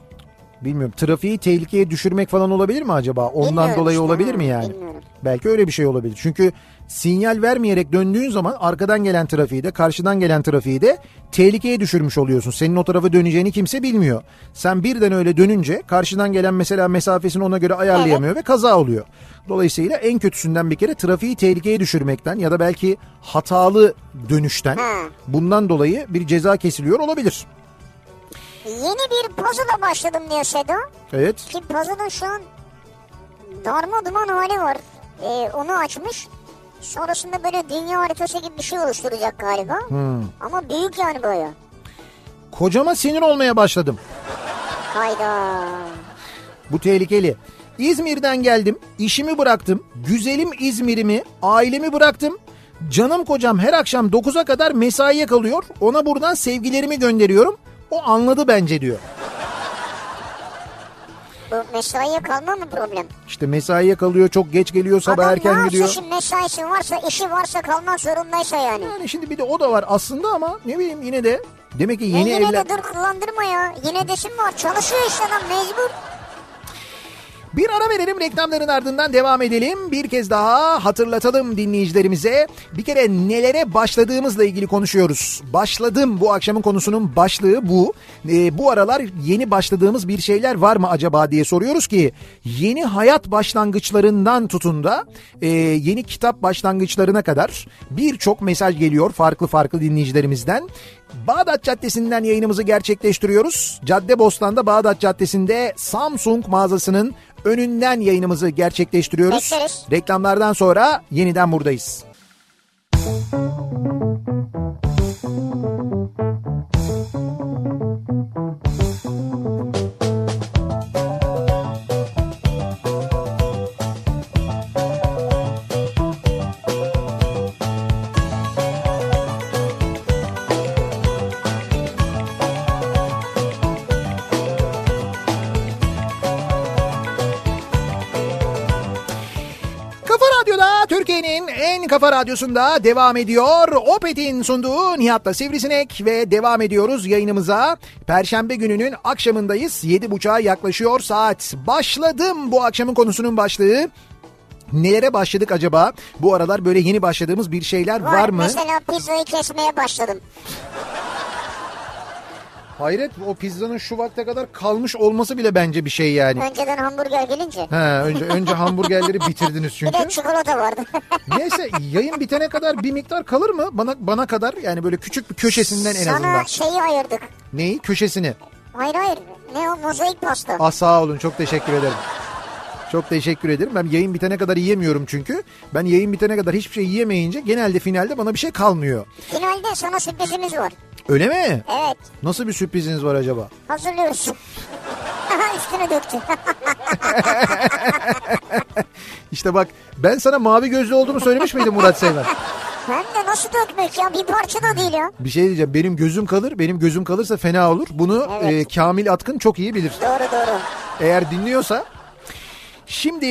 Bilmiyorum. Trafiği tehlikeye düşürmek falan olabilir mi acaba? Ondan Bilmiyorum dolayı işte, olabilir mi yani? bilmiyorum. Belki öyle bir şey olabilir. Çünkü sinyal vermeyerek döndüğün zaman arkadan gelen trafiği de karşıdan gelen trafiği de tehlikeye düşürmüş oluyorsun. Senin o tarafa döneceğini kimse bilmiyor. Sen birden öyle dönünce karşıdan gelen mesela mesafesini ona göre ayarlayamıyor ve kaza oluyor. Dolayısıyla en kötüsünden bir kere trafiği tehlikeye düşürmekten ya da belki hatalı dönüşten Ha. bundan dolayı bir ceza kesiliyor olabilir. Yeni bir puzzle'a başladım diyor Sedo. Evet. Ki puzzle'ın şu an darma duman hali var. Ee, onu açmış. Sonrasında böyle dünya haritası gibi bir şey oluşturacak galiba. Hmm. Ama büyük yani baya. Kocama sinir olmaya başladım. Hayda. Bu tehlikeli. İzmir'den geldim, işimi bıraktım, güzelim İzmir'imi, ailemi bıraktım. Canım kocam her akşam 9'a kadar mesaiye kalıyor. Ona buradan sevgilerimi gönderiyorum. O anladı bence diyor. Bu mesaiye kalma mı problem? İşte mesaiye kalıyor, çok geç geliyor, sabah Adam erken gidiyor. şimdi mesaisi varsa, işi varsa kalmak zorundaysa yani. Yani şimdi bir de o da var aslında ama ne bileyim yine de demek ki Yeni yeni yine evlen... de dur kullandırma ya. Yine desin var. Çalışıyor işte adam mecbur. Bir ara verelim reklamların ardından devam edelim. Bir kez daha hatırlatalım dinleyicilerimize. Bir kere nelere başladığımızla ilgili konuşuyoruz. Başladım bu akşamın konusunun başlığı bu. Ee, bu aralar yeni başladığımız bir şeyler var mı acaba diye soruyoruz ki yeni hayat başlangıçlarından tutun da e, yeni kitap başlangıçlarına kadar birçok mesaj geliyor farklı farklı dinleyicilerimizden. Bağdat Caddesi'nden yayınımızı gerçekleştiriyoruz. Caddebostan'da Bağdat Caddesi'nde Samsung mağazasının önünden yayınımızı gerçekleştiriyoruz. Bekleriz. Reklamlardan sonra yeniden buradayız. Kafa kafa radyosunda devam ediyor. Opet'in sunduğu Nihat'la Sivrisinek ve devam ediyoruz yayınımıza. Perşembe gününün akşamındayız. 7.30'a yaklaşıyor saat. Başladım bu akşamın konusunun başlığı. Nelere başladık acaba? Bu aralar böyle yeni başladığımız bir şeyler var, mı? Mesela pizzayı kesmeye başladım. Hayret o pizzanın şu vakte kadar kalmış olması bile bence bir şey yani. Önceden hamburger gelince. Ha, önce önce hamburgerleri bitirdiniz Bir çünkü. de çikolata vardı. Neyse yayın bitene kadar bir miktar kalır mı? Bana bana kadar yani böyle küçük bir köşesinden en Sana azından. şeyi ayırdık. Neyi? Köşesini. Hayır hayır. Ne o mozaik pasta. Ah sağ olun çok teşekkür ederim. Çok teşekkür ederim. Ben yayın bitene kadar yiyemiyorum çünkü. Ben yayın bitene kadar hiçbir şey yiyemeyince genelde finalde bana bir şey kalmıyor. Finalde sana sürprizimiz var. Öyle mi? Evet. Nasıl bir sürpriziniz var acaba? Hazırlıyoruz. Üstüne döktü. İşte bak ben sana mavi gözlü olduğumu söylemiş miydim Murat Seymen? Hem de nasıl dökmek ya? Bir parça da değil ya. Bir şey diyeceğim benim gözüm kalır. Benim gözüm kalırsa fena olur. Bunu Evet. e, Kamil Atkın çok iyi bilir. Doğru doğru. Eğer dinliyorsa. Şimdi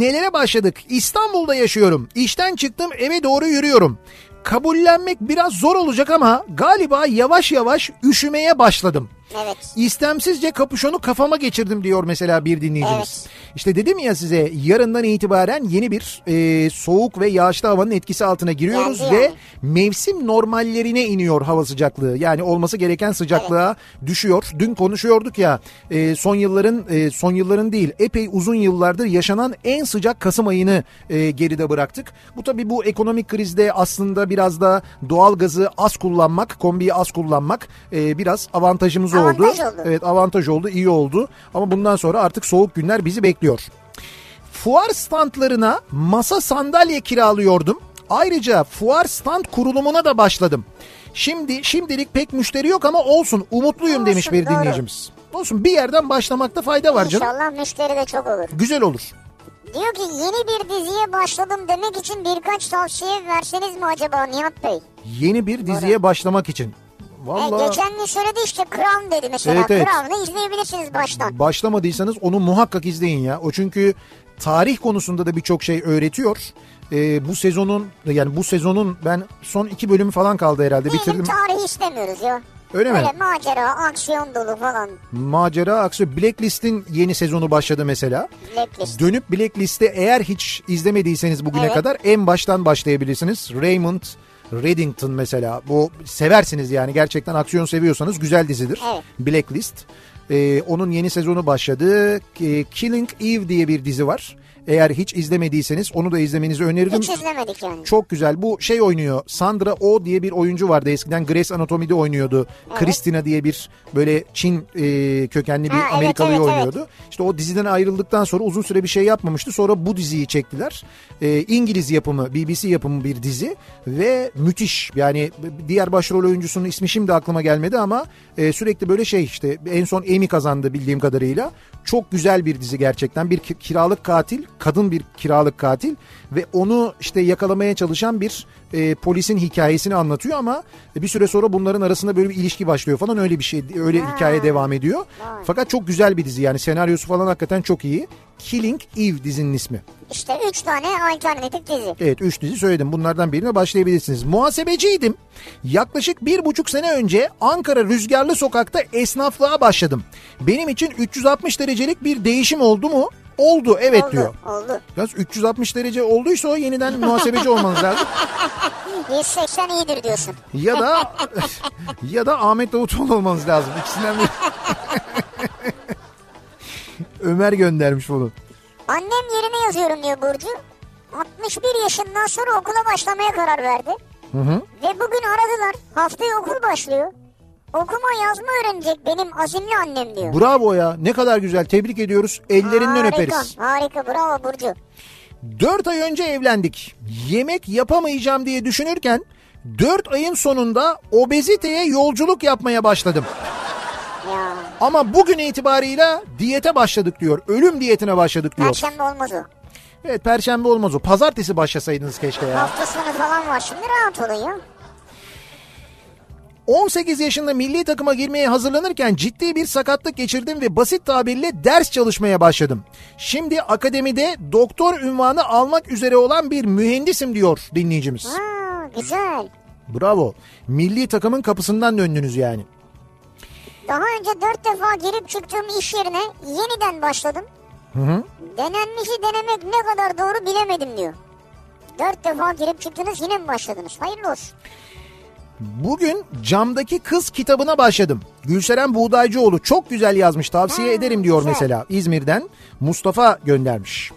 nelere başladık? İstanbul'da yaşıyorum. İşten çıktım eve doğru yürüyorum. Kabullenmek biraz zor olacak ama galiba yavaş yavaş üşümeye başladım. Evet. İstemsizce kapüşonu kafama geçirdim diyor mesela bir dinleyicimiz. İşte dedim ya size yarından itibaren yeni bir e, soğuk ve yağışlı havanın etkisi altına giriyoruz Geldi ve yani. mevsim normallerine iniyor hava sıcaklığı. Yani olması gereken sıcaklığa düşüyor. Dün konuşuyorduk ya e, son yılların e, son yılların değil epey uzun yıllardır yaşanan en sıcak Kasım ayını e, geride bıraktık. Bu tabii bu ekonomik krizde aslında biraz da doğal gazı az kullanmak, kombiyi az kullanmak e, biraz avantajımız oldu. Avantaj oldu. Evet avantaj oldu, iyi oldu. Ama bundan sonra artık soğuk günler bizi bekliyor. Fuar standlarına masa sandalye kiralıyordum. Ayrıca fuar stand kurulumuna da başladım. Şimdi şimdilik pek müşteri yok ama olsun umutluyum Olsun, demiş bir doğru. dinleyicimiz. Olsun bir yerden başlamakta fayda var canım. İnşallah müşteri de çok olur. Güzel olur. Diyor ki yeni bir diziye başladım demek için birkaç tavsiye verseniz mi acaba Nihat Bey? Yeni bir diziye başlamak için. E, Vallahi geçen gün söyledi işte Crown dedi mesela. Evet, evet. Crown'u izleyebilirsiniz baştan. başlamadıysanız onu muhakkak izleyin ya. O çünkü tarih konusunda da birçok şey öğretiyor. Ee, bu sezonun yani bu sezonun ben son iki bölümü falan kaldı herhalde Diyelim bitirdim. tarihi istemiyoruz ya. Öyle mi? Böyle macera, aksiyon dolu falan. Macera aksiyon. Blacklist'in yeni sezonu başladı mesela. Blacklist. Dönüp Blacklist'e eğer hiç izlemediyseniz bugüne Evet. kadar en baştan başlayabilirsiniz. Raymond Reddington mesela. Bu seversiniz yani gerçekten aksiyon seviyorsanız güzel dizidir. Evet. Blacklist. Ee, onun yeni sezonu başladı. Ee, Killing Eve diye bir dizi var. Eğer hiç izlemediyseniz onu da izlemenizi öneririm. Hiç izlemedik yani. Çok güzel. Bu şey oynuyor. Sandra Oh diye bir oyuncu vardı. Eskiden Grey's Anatomy'de oynuyordu. Christina diye bir böyle Çin e, kökenli bir Ha, evet, Amerikalıyı evet, oynuyordu. İşte o diziden ayrıldıktan sonra uzun süre bir şey yapmamıştı. Sonra bu diziyi çektiler. E, İngiliz yapımı, BBC yapımı bir dizi ve müthiş. Yani diğer başrol oyuncusunun ismi şimdi aklıma gelmedi ama e, sürekli böyle şey işte en son Emmy kazandı bildiğim kadarıyla. Çok güzel bir dizi gerçekten. Bir ki- kiralık katil, kadın bir kiralık katil ve onu işte yakalamaya çalışan bir e, polisin hikayesini anlatıyor ama bir süre sonra bunların arasında böyle bir ilişki başlıyor falan öyle bir şey öyle hikaye devam ediyor. Fakat çok güzel bir dizi yani senaryosu falan hakikaten çok iyi. Killing Eve dizinin ismi. İşte üç tane alternatif dizi. Evet 3 dizi söyledim. Bunlardan birine başlayabilirsiniz. Muhasebeciydim. Yaklaşık bir buçuk sene önce Ankara Rüzgarlı Sokak'ta esnaflığa başladım. Benim için 360 derecelik bir değişim oldu mu? Oldu evet oldu, diyor. Oldu. Yalnız 360 derece olduysa o yeniden muhasebeci olmanız lazım. 180 iyidir diyorsun. Ya da ya da Ahmet Davutoğlu olmanız lazım. İkisinden biri. Ömer göndermiş bunu. Annem yerine yazıyorum diyor Burcu. 61 yaşından sonra okula başlamaya karar verdi. Ve bugün aradılar. Haftaya okul başlıyor. Okuma yazma öğrenecek benim azimli annem diyor. Bravo ya ne kadar güzel tebrik ediyoruz. Ellerinden harika, öperiz. Harika bravo Burcu. 4 ay önce evlendik. Yemek yapamayacağım diye düşünürken 4 ayın sonunda obeziteye yolculuk yapmaya başladım. Ya Ama bugün itibarıyla diyete başladık diyor. Ölüm diyetine başladık diyor. perşembe olmaz o. Evet perşembe olmaz o. Pazartesi başlasaydınız keşke ya. Hafta sonu falan var şimdi rahat olun ya. 18 yaşında milli takıma girmeye hazırlanırken ciddi bir sakatlık geçirdim ve basit tabirle ders çalışmaya başladım. Şimdi akademide doktor ünvanı almak üzere olan bir mühendisim diyor dinleyicimiz. Ha, güzel. Bravo. Milli takımın kapısından döndünüz yani. Daha önce dört defa girip çıktığım iş yerine yeniden başladım. Denenmişi denemek ne kadar doğru bilemedim diyor. Dört defa girip çıktınız yine mi başladınız? Hayırlı olsun. Bugün camdaki kız kitabına başladım. Gülseren Buğdaycıoğlu çok güzel yazmış tavsiye Ha, ederim diyor güzel. mesela İzmir'den Mustafa göndermiş.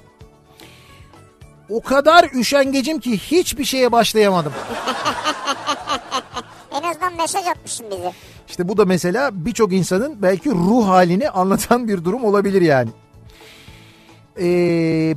O kadar üşengecim ki hiçbir şeye başlayamadım. En azından mesaj atmışsın bize. İşte bu da mesela birçok insanın belki ruh halini anlatan bir durum olabilir yani. Ee,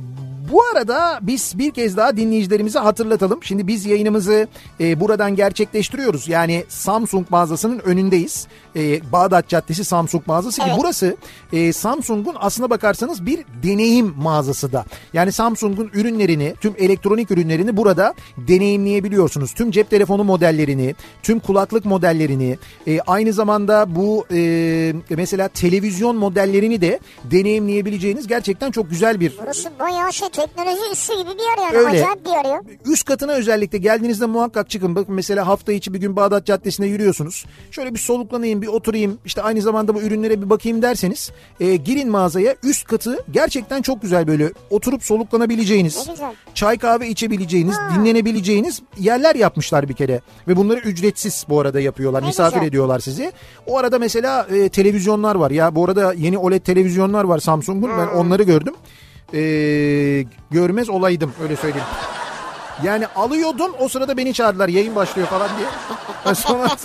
bu arada biz bir kez daha dinleyicilerimize hatırlatalım. Şimdi biz yayınımızı e, buradan gerçekleştiriyoruz. Yani Samsung mağazasının önündeyiz. E, Bağdat Caddesi Samsung mağazası ki Evet. burası e, Samsung'un aslına bakarsanız bir deneyim mağazası da. Yani Samsung'un ürünlerini, tüm elektronik ürünlerini burada deneyimleyebiliyorsunuz. Tüm cep telefonu modellerini, tüm kulaklık modellerini, e, aynı zamanda bu e, mesela televizyon modellerini de deneyimleyebileceğiniz gerçekten çok güzel bir Burası bayağı şey teknoloji üssü gibi bir yer yani. Öyle. Acayip bir yer ya. Üst katına özellikle geldiğinizde muhakkak çıkın. Bakın mesela hafta içi bir gün Bağdat Caddesi'nde yürüyorsunuz. Şöyle bir soluklanayım, bir oturayım. işte aynı zamanda bu ürünlere bir bakayım derseniz e, girin mağazaya. Üst katı gerçekten çok güzel böyle oturup soluklanabileceğiniz, çay kahve içebileceğiniz, Ha. dinlenebileceğiniz yerler yapmışlar bir kere. Ve bunları ücretsiz bu arada yapıyorlar. Ne Misafir güzel. ediyorlar sizi. O arada mesela e, televizyonlar var. Ya bu arada yeni OLED televizyonlar var Samsung'un. Ben onları gördüm. E, görmez olaydım öyle söyleyeyim. Yani alıyordum o sırada beni çağırdılar yayın başlıyor falan diye. Son, anda,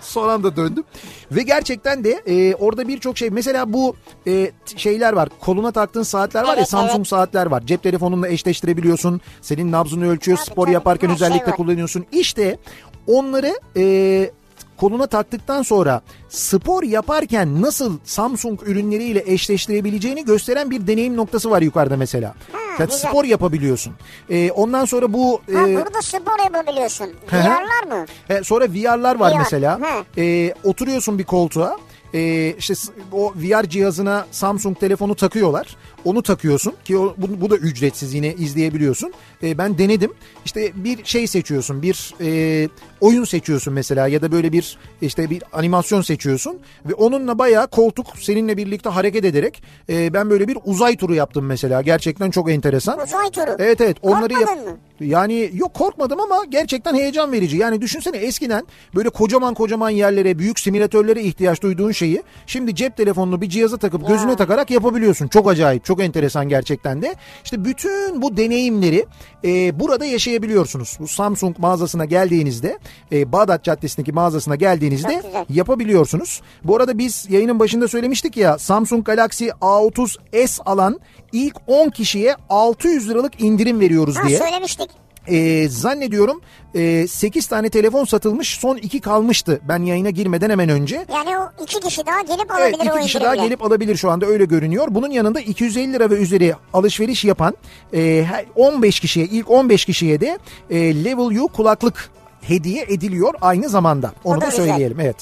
son anda döndüm. Ve gerçekten de e, orada birçok şey mesela bu e, şeyler var. Koluna taktığın saatler var ya Evet, Samsung evet. saatler var. Cep telefonunla eşleştirebiliyorsun. Senin nabzını ölçüyor. Tabii, spor tabii. yaparken şey özellikle var. kullanıyorsun. İşte onları e, koluna taktıktan sonra spor yaparken nasıl Samsung ürünleriyle eşleştirebileceğini gösteren bir deneyim noktası var yukarıda mesela. Yani güzel. spor yapabiliyorsun. E, ondan sonra bu Ha, e, burada spor yapabiliyorsun. VR'lar mı? e, sonra VR'lar var VR, mesela. hı. E, oturuyorsun bir koltuğa. e, işte s- o VR cihazına Samsung telefonu takıyorlar. Onu takıyorsun ki o, bu, bu da ücretsiz yine izleyebiliyorsun. E, ben denedim. İşte bir şey seçiyorsun, bir e, oyun seçiyorsun mesela ya da böyle bir işte bir animasyon seçiyorsun ve onunla bayağı koltuk seninle birlikte hareket ederek e, ben böyle bir uzay turu yaptım mesela. Gerçekten çok enteresan. Uzay turu. Evet evet onları yap- mı? yani yok korkmadım ama gerçekten heyecan verici. Yani düşünsene eskiden böyle kocaman kocaman yerlere, büyük simülatörlere ihtiyaç duyduğun şeyi şimdi cep telefonunu bir cihaza takıp gözüne takarak yapabiliyorsun. Çok acayip, çok enteresan gerçekten de. İşte bütün bu deneyimleri e, burada yaşayabiliyorsunuz. Bu Samsung mağazasına geldiğinizde, e, Bağdat Caddesi'ndeki mağazasına geldiğinizde yapabiliyorsunuz. Bu arada biz yayının başında söylemiştik ya Samsung Galaxy A30s alan ilk 10 kişiye 600 liralık indirim veriyoruz Ha diye. söylemiştik. Ee, zannediyorum e, 8 tane telefon satılmış son 2 kalmıştı ben yayına girmeden hemen önce. Yani o iki kişi daha gelip Evet alabilir o iki kişi daha indirimle. gelip alabilir şu anda öyle görünüyor. Bunun yanında 250 lira ve üzeri alışveriş yapan e, her- 15 kişiye ilk 15 kişiye de e, Level U kulaklık hediye ediliyor aynı zamanda. Onu da da güzel. söyleyelim evet.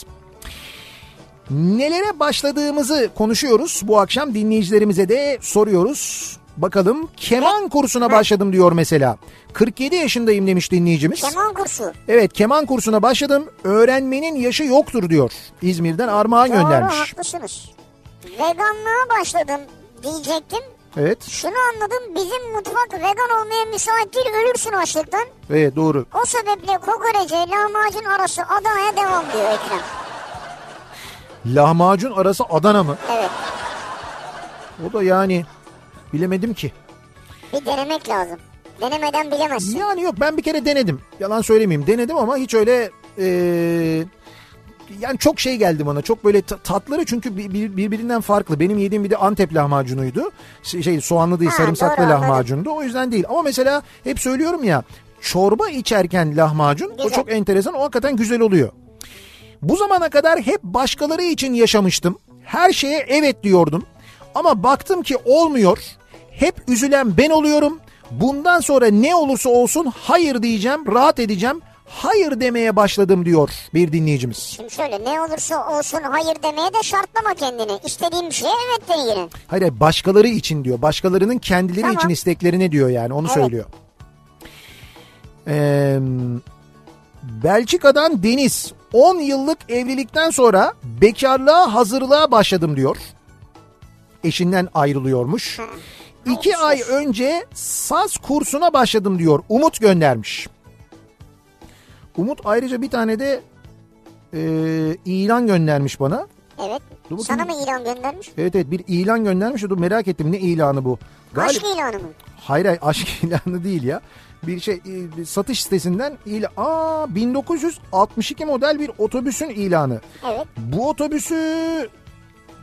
Nelere başladığımızı konuşuyoruz. Bu akşam dinleyicilerimize de soruyoruz. Bakalım keman kursuna başladım diyor mesela. 47 yaşındayım demiş dinleyicimiz. Keman kursu. Evet keman kursuna başladım. Öğrenmenin yaşı yoktur diyor. İzmir'den Armağan Doğru göndermiş. haklısınız. Veganlığa başladım diyecektim. Evet. Şunu anladım bizim mutfak vegan olmaya müsait değil ölürsün açlıktan. Evet doğru. O sebeple kokorece lahmacun arası Adana'ya devam diyor Ekrem. Lahmacun arası Adana mı? Evet O da yani bilemedim ki. bir denemek lazım. Denemeden bilemezsin. Yani yok ben bir kere denedim. Yalan söylemeyeyim. Denedim ama hiç öyle eee, yani çok şey geldi bana. Çok böyle ta- tatları çünkü bir- bir- birbirinden farklı. Benim yediğim bir de Antep lahmacunuydu. Şey, soğanlı değil Ha, sarımsaklı doğru, lahmacundu. O yüzden değil. Ama mesela hep söylüyorum ya çorba içerken lahmacun o Güzel. çok enteresan. O hakikaten güzel oluyor. Bu zamana kadar hep başkaları için yaşamıştım. Her şeye evet diyordum. Ama baktım ki olmuyor. Hep üzülen ben oluyorum. Bundan sonra ne olursa olsun hayır diyeceğim, rahat edeceğim. Hayır demeye başladım diyor bir dinleyicimiz. Şimdi şöyle ne olursa olsun hayır demeye de şartlama kendini. İstediğin bir şeye evet de yine. Hayır başkaları için diyor. Başkalarının kendileri Tamam. için isteklerine diyor yani onu Evet. söylüyor. Ee, Belçika'dan Deniz 10 yıllık evlilikten sonra bekarlığa hazırlığa başladım diyor. Eşinden ayrılıyormuş. İki ay önce saz kursuna başladım diyor. Umut göndermiş. Umut ayrıca bir tane de e, ilan göndermiş bana. Evet. Dur bakayım. Sana mı ilan göndermiş? Evet evet bir ilan göndermiş. Dur merak ettim ne ilanı bu? Galip... Aşk ilanı mı? Hayır hayır aşk ilanı değil ya. Bir şey e, bir satış sitesinden ilan. Aa 1962 model bir otobüsün ilanı. Evet. Bu otobüsü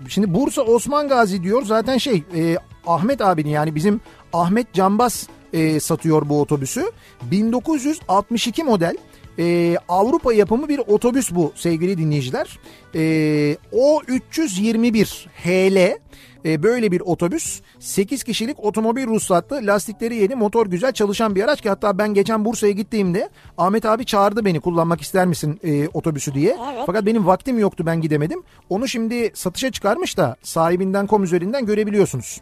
şimdi Bursa Osman Gazi diyor. Zaten şey e, Ahmet abinin yani bizim Ahmet Canbaz e, satıyor bu otobüsü. 1962 model e, Avrupa yapımı bir otobüs bu sevgili dinleyiciler. E, o 321 HL e, böyle bir otobüs 8 kişilik otomobil ruhsatlı lastikleri yeni motor güzel çalışan bir araç ki hatta ben geçen Bursa'ya gittiğimde Ahmet abi çağırdı beni kullanmak ister misin e, otobüsü diye. Evet. Fakat benim vaktim yoktu ben gidemedim. Onu şimdi satışa çıkarmış da sahibinden kom üzerinden görebiliyorsunuz.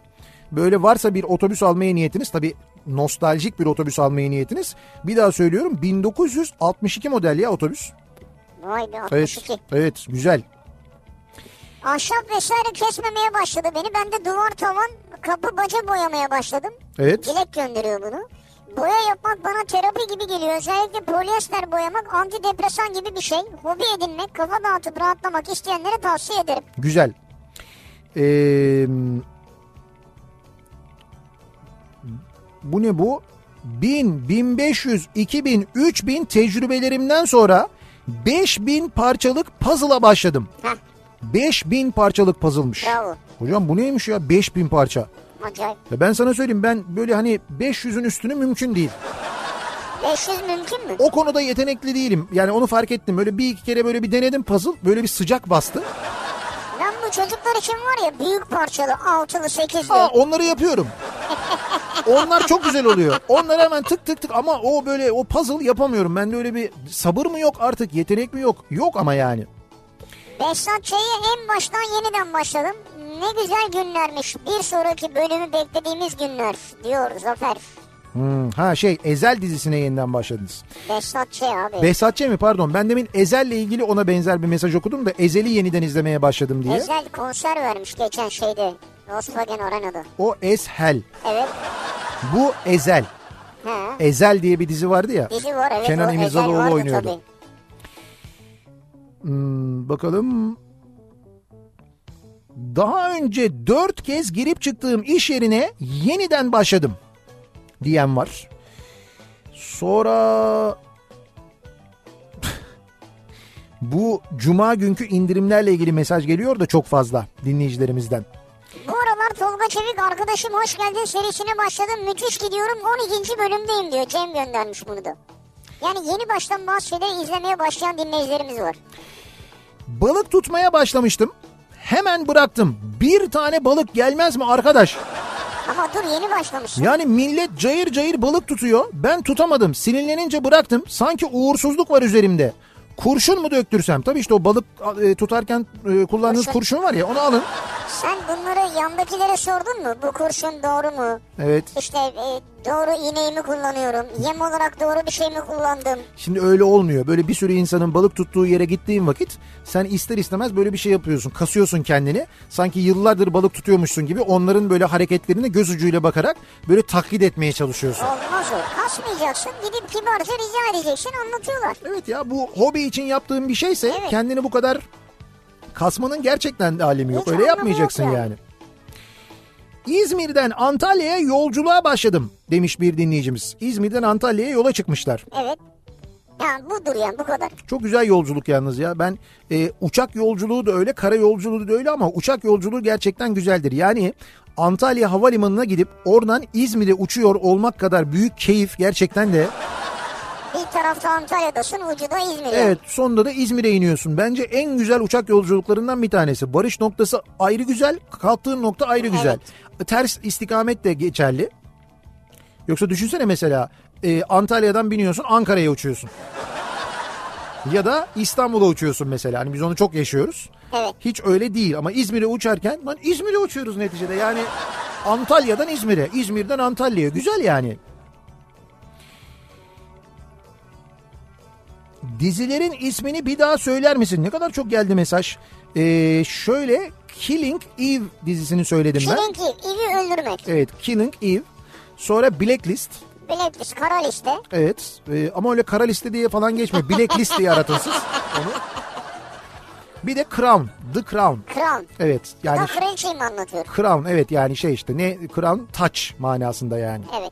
Böyle varsa bir otobüs almaya niyetiniz tabi nostaljik bir otobüs almaya niyetiniz. Bir daha söylüyorum 1962 model ya otobüs. Vay be Evet, 62. evet güzel. Ahşap vesaire kesmemeye başladı beni. Ben de duvar tavan kapı baca boyamaya başladım. Evet. Dilek gönderiyor bunu. Boya yapmak bana terapi gibi geliyor. Özellikle polyester boyamak antidepresan gibi bir şey. Hobi edinmek, kafa dağıtıp rahatlamak isteyenlere tavsiye ederim. Güzel. Ee, bu ne bu? 1000, 1500, 2000, 3000 tecrübelerimden sonra 5000 parçalık puzzle'a başladım. Heh, 5000 parçalık puzzle'mış. bravo. Hocam bu neymiş ya 5000 parça? Acayip. Ya ben sana söyleyeyim ben böyle hani 500'ün üstünü mümkün değil. 500 mümkün mü? O konuda yetenekli değilim. Yani onu fark ettim. Böyle bir iki kere böyle bir denedim puzzle. Böyle bir sıcak bastı. Çocuklar için var ya büyük parçalı, altılı, sekizli. Aa, onları yapıyorum. Onlar çok güzel oluyor. Onları hemen tık tık tık ama o böyle o puzzle yapamıyorum. Bende öyle bir sabır mı yok artık yetenek mi yok? Yok ama yani. Behzat Ç'ye en baştan yeniden başladım. Ne güzel günlermiş. Bir sonraki bölümü beklediğimiz günler diyor Zafer. Hmm, ha şey Ezel dizisine yeniden başladınız. Behzat Ç abi. Behzat Ç mi pardon ben demin Ezel'le ilgili ona benzer bir mesaj okudum da Ezel'i yeniden izlemeye başladım diye. Ezel konser vermiş geçen şeyde. Volkswagen Arena'da. O Eshel. Evet. Bu Ezel. Ha. Ezel diye bir dizi vardı ya. Dizi var evet. Kenan İmirzalıoğlu oynuyordu. tabii. Hmm, bakalım. Daha önce dört kez girip çıktığım iş yerine yeniden başladım diyen var. Sonra bu cuma günkü indirimlerle ilgili mesaj geliyor da çok fazla dinleyicilerimizden. Bu aralar Tolga Çevik arkadaşım hoş geldin serisine başladım. Müthiş gidiyorum 12. bölümdeyim diyor. Cem göndermiş bunu da. Yani yeni baştan bazı şeyleri izlemeye başlayan dinleyicilerimiz var. Balık tutmaya başlamıştım. Hemen bıraktım. Bir tane balık gelmez mi arkadaş? Ama dur yeni başlamışsın. Yani millet cayır cayır balık tutuyor. Ben tutamadım. Sinirlenince bıraktım. Sanki uğursuzluk var üzerimde. Kurşun mu döktürsem? Tabii işte o balık e, tutarken e, kullandığınız Kurşun. kurşun var ya onu alın. Sen bunları yandakilere sordun mu? Bu kurşun doğru mu? Evet. İşte e, doğru iğneyi kullanıyorum? Yem olarak doğru bir şey mi kullandım? Şimdi öyle olmuyor. Böyle bir sürü insanın balık tuttuğu yere gittiğin vakit sen ister istemez böyle bir şey yapıyorsun. Kasıyorsun kendini. Sanki yıllardır balık tutuyormuşsun gibi onların böyle hareketlerine göz ucuyla bakarak böyle taklit etmeye çalışıyorsun. Olmaz o. Kasmayacaksın. Gidip kibarca rica edeceksin anlatıyorlar. Evet ya bu hobi için yaptığın bir şeyse Evet. kendini bu kadar kasmanın gerçekten alemi yok. Hiç Öyle yapmayacaksın yok yani. yani. İzmir'den Antalya'ya yolculuğa başladım demiş bir dinleyicimiz. İzmir'den Antalya'ya yola çıkmışlar. Evet. Ya budur yani bu kadar. Çok güzel yolculuk yalnız ya. Ben e, uçak yolculuğu da öyle, kara yolculuğu da öyle ama uçak yolculuğu gerçekten güzeldir. Yani Antalya Havalimanı'na gidip oradan İzmir'e uçuyor olmak kadar büyük keyif gerçekten de. Bir tarafta Antalya'dasın ucu da İzmir. Evet sonunda da İzmir'e iniyorsun. Bence en güzel uçak yolculuklarından bir tanesi. Barış noktası ayrı güzel, kalktığın nokta ayrı güzel. Ters istikamet de geçerli. Yoksa düşünsene mesela e, Antalya'dan biniyorsun Ankara'ya uçuyorsun. Ya da İstanbul'a uçuyorsun mesela. Hani biz onu çok yaşıyoruz. Evet. Hiç öyle değil ama İzmir'e uçarken lan İzmir'e uçuyoruz neticede. Yani Antalya'dan İzmir'e, İzmir'den Antalya'ya. Güzel yani. Dizilerin ismini bir daha söyler misin? Ne kadar çok geldi mesaj. Ee, şöyle Killing Eve dizisini söyledim ben. Killing Eve, Eve'i öldürmek. Evet Killing Eve. Sonra Blacklist. Blacklist, kara liste. Evet e, ama öyle kara liste diye falan geçmiyor. Blacklist diye aratın siz onu. Bir de Crown. The Crown. Crown. Evet yani Da French'i mi anlatıyor? Crown evet yani şey işte ne Crown taç manasında yani. Evet.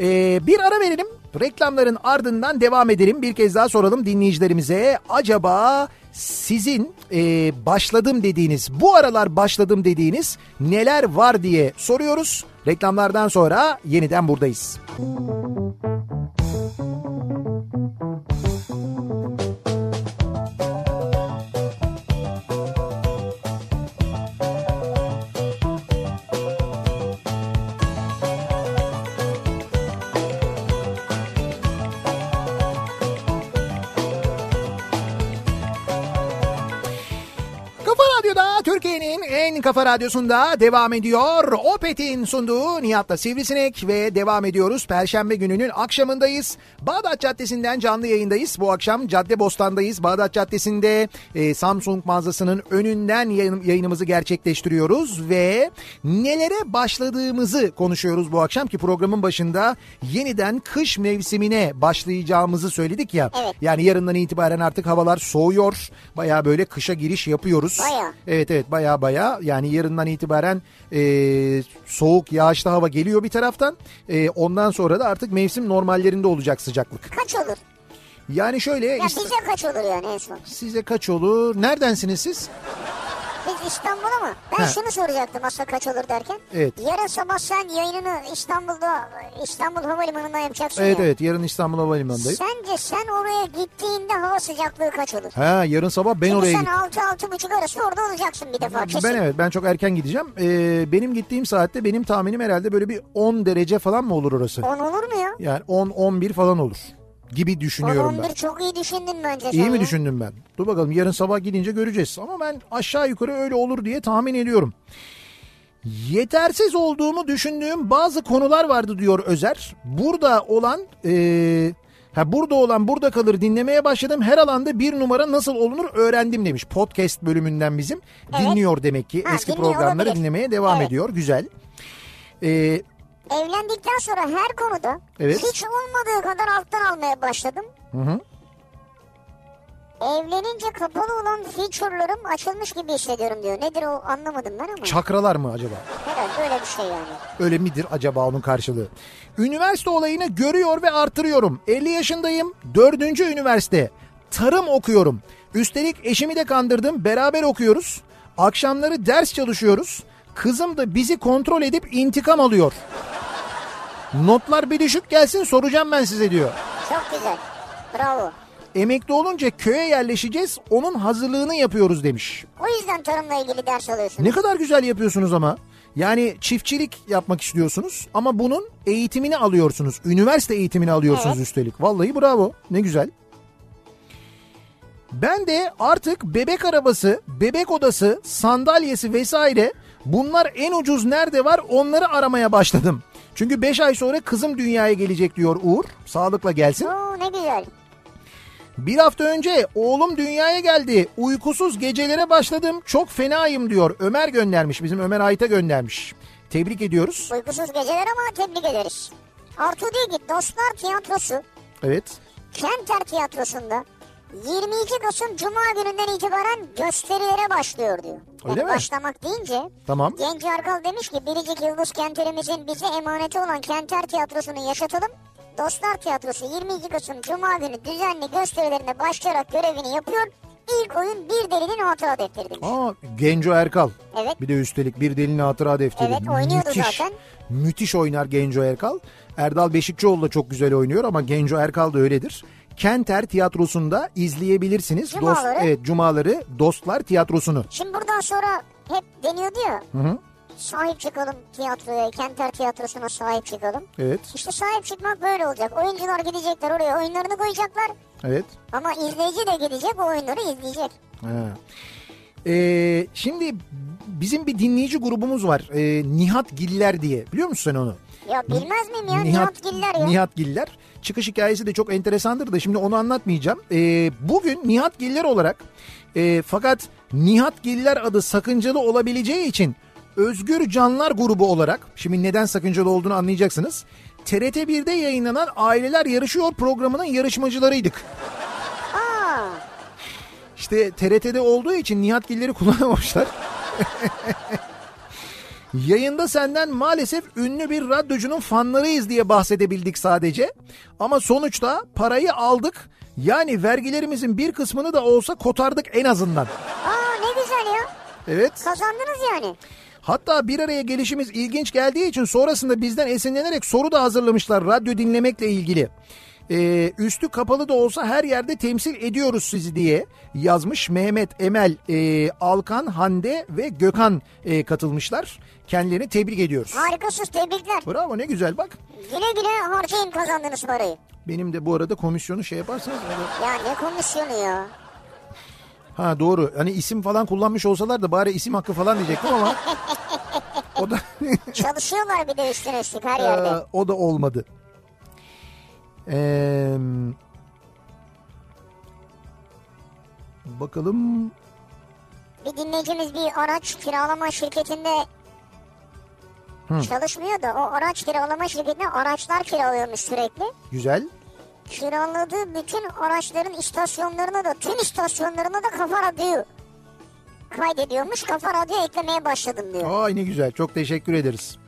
Ee, bir ara verelim. Reklamların ardından devam edelim. Bir kez daha soralım dinleyicilerimize. Acaba sizin e, başladım dediğiniz, bu aralar başladım dediğiniz neler var diye soruyoruz. Reklamlardan sonra yeniden buradayız. En kafa radyosunda devam ediyor. Opet'in sunduğu Nihat'la Sivrisinek ve devam ediyoruz. Perşembe gününün akşamındayız. Bağdat Caddesi'nden canlı yayındayız. Bu akşam Cadde Bostan'dayız. Bağdat Caddesi'nde e, Samsung mağazasının önünden yayın, yayınımızı gerçekleştiriyoruz ve nelere başladığımızı konuşuyoruz bu akşam ki programın başında yeniden kış mevsimine başlayacağımızı söyledik ya. Evet. Yani yarından itibaren artık havalar soğuyor. Baya böyle kışa giriş yapıyoruz. Baya. Evet evet baya baya yani yarından itibaren e, soğuk yağışlı hava geliyor bir taraftan. E, ondan sonra da artık mevsim normallerinde olacak sıcaklık. Kaç olur? Yani şöyle Ya bize kaç olur yani en son? size kaç olur? Neredensiniz siz? Biz İstanbul'a mı? Ben He. şunu soracaktım aslında kaç olur derken. Evet. Yarın sabah sen yayınını İstanbul'da İstanbul Havalimanı'ndan yapacaksın Evet ya. evet yarın İstanbul Havalimanı'ndayım. Sence sen oraya gittiğinde hava sıcaklığı kaç olur? Ha yarın sabah ben Çünkü oraya sen gittim. 6-6.30 arası orada olacaksın bir defa kesin. Ben evet ben çok erken gideceğim. Ee, benim gittiğim saatte benim tahminim herhalde böyle bir 10 derece falan mı olur orası? 10 olur mu ya? Yani 10-11 falan olur. Gibi düşünüyorum ben. 11 çok iyi düşündün bence İyi sen mi ya. düşündüm ben? Dur bakalım yarın sabah gidince göreceğiz. Ama ben aşağı yukarı öyle olur diye tahmin ediyorum. Yetersiz olduğumu düşündüğüm bazı konular vardı diyor Özer. Burada olan eee, ha burada olan burada kalır dinlemeye başladım. Her alanda bir numara nasıl olunur öğrendim demiş. Podcast bölümünden bizim. Evet. Dinliyor demek ki. Ha, Eski programları olabilir. dinlemeye devam Evet. ediyor. Güzel. Ee, Eee Evlendikten sonra her konuda Evet. hiç olmadığı kadar alttan almaya başladım. hı. Evlenince kapalı olan feature'larım açılmış gibi hissediyorum diyor. Nedir o anlamadım ben ama. çakralar mı acaba? Herhalde öyle bir şey yani. Öyle midir acaba onun karşılığı? Üniversite olayını görüyor ve artırıyorum. 50 yaşındayım. Dördüncü üniversite. Tarım okuyorum. Üstelik eşimi de kandırdım. Beraber okuyoruz. Akşamları ders çalışıyoruz. Kızım da bizi kontrol edip intikam alıyor. Notlar bir düşük gelsin soracağım ben size diyor. Çok güzel. Bravo. Emekli olunca köye yerleşeceğiz. Onun hazırlığını yapıyoruz demiş. O yüzden tarımla ilgili ders alıyorsun. Ne kadar güzel yapıyorsunuz ama. Yani çiftçilik yapmak istiyorsunuz ama bunun eğitimini alıyorsunuz. Üniversite eğitimini alıyorsunuz Evet. üstelik. Vallahi bravo. Ne güzel. Ben de artık bebek arabası, bebek odası, sandalyesi vesaire bunlar en ucuz nerede var onları aramaya başladım. Çünkü 5 ay sonra kızım dünyaya gelecek diyor Uğur. Sağlıkla gelsin. Oo ne güzel. Bir hafta önce oğlum dünyaya geldi. Uykusuz gecelere başladım. Çok fenayım diyor. Ömer göndermiş. Bizim Ömer Ayta göndermiş. Tebrik ediyoruz. Uykusuz geceler ama tebrik ederiz. Artu diyor ki Dostlar Tiyatrosu Evet. Kenter Tiyatrosu'nda 22 Kasım Cuma gününden itibaren gösterilere başlıyor diyor. Öyle Yani mi? başlamak deyince Tamam. Genç Arkal demiş ki Biricik Yıldız Kenterimizin bize emaneti olan Kenter Tiyatrosu'nu yaşatalım. Dostlar Tiyatrosu 22 Kasım Cuma günü düzenli gösterilerine başlayarak görevini yapıyor. İlk oyun Bir Delinin Hatıra Defteri demiş. Aa, Genco Erkal. Evet. Bir de üstelik bir delinin hatıra defteri. Evet, oynuyordu zaten. Müthiş oynar Genco Erkal. Erdal Beşikçioğlu da çok güzel oynuyor ama Genco Erkal da öyledir. Kenter Tiyatrosu'nda izleyebilirsiniz. Cumaları. evet, Cumaları Dostlar Tiyatrosu'nu. Şimdi buradan sonra hep deniyordu ya. Hı hı. Sahip çıkalım tiyatroya, Kenter Tiyatrosu'na sahip çıkalım. Evet, İşte sahip çıkmak böyle olacak. Oyuncular gidecekler oraya oyunlarını koyacaklar. evet. Ama izleyici de gidecek o oyunları izleyecek. Ha. Ee, şimdi bizim bir dinleyici grubumuz var. Ee, Nihat Giller diye. Biliyor musun sen onu? Ya bilmez miyim ya Nihat, Giller ya. Nihat Giller. Çıkış hikayesi de çok enteresandır da şimdi onu anlatmayacağım. Ee, bugün Nihat Giller olarak e, fakat Nihat Giller adı sakıncalı olabileceği için Özgür Canlar grubu olarak şimdi neden sakıncalı olduğunu anlayacaksınız. TRT 1'de yayınlanan Aileler Yarışıyor programının yarışmacılarıydık. Aa, İşte TRT'de olduğu için Nihat Giller'i kullanamamışlar. Yayında senden maalesef ünlü bir radyocunun fanlarıyız diye bahsedebildik sadece. Ama sonuçta parayı aldık. Yani vergilerimizin bir kısmını da olsa kotardık en azından. aa ne güzel ya. Evet. Kazandınız yani. Hatta bir araya gelişimiz ilginç geldiği için sonrasında bizden esinlenerek soru da hazırlamışlar radyo dinlemekle ilgili. Ee, üstü kapalı da olsa her yerde temsil ediyoruz sizi diye yazmış Mehmet, Emel, e, Alkan, Hande ve Gökhan e, katılmışlar. Kendilerini tebrik ediyoruz. Harikasınız tebrikler. Bravo ne güzel bak. Güle güle harcayın kazandığınız parayı. Benim de bu arada komisyonu şey yaparsanız. Ya ne komisyonu ya. Ha doğru. Hani isim falan kullanmış olsalar da bari isim hakkı falan diyecektim ama. o da Çalışıyorlar bir de üstüne üstlük her yerde. Ee, o da olmadı. Ee, bakalım. Bir dinleyicimiz bir araç kiralama şirketinde çalışmıyor da o araç kiralama şirketine araçlar kiralıyormuş sürekli. Güzel. Kiraladığı bütün araçların istasyonlarına da tüm istasyonlarına da kafa radyoyu kaydediyormuş. Kafa radyo eklemeye başladım diyor. Ay ne güzel. Çok teşekkür ederiz.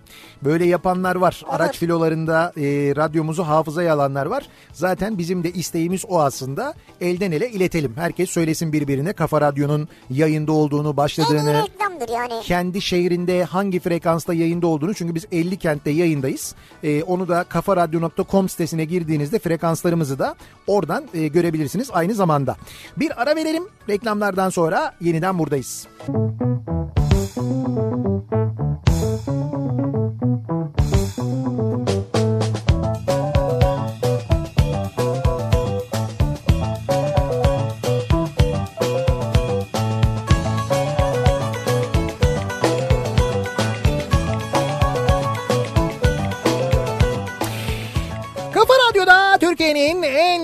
Böyle yapanlar var. Olur. Araç filolarında e, radyomuzu hafızaya alanlar var. Zaten bizim de isteğimiz o aslında. Elden ele iletelim. Herkes söylesin birbirine Kafa Radyo'nun yayında olduğunu, En başladığını. reklamdır yani. kendi şehrinde hangi frekansta yayında olduğunu çünkü biz 50 kentte yayındayız. Ee, onu da kafaradyo.com sitesine girdiğinizde frekanslarımızı da oradan e, görebilirsiniz aynı zamanda. Bir ara verelim reklamlardan sonra yeniden buradayız. Thank you.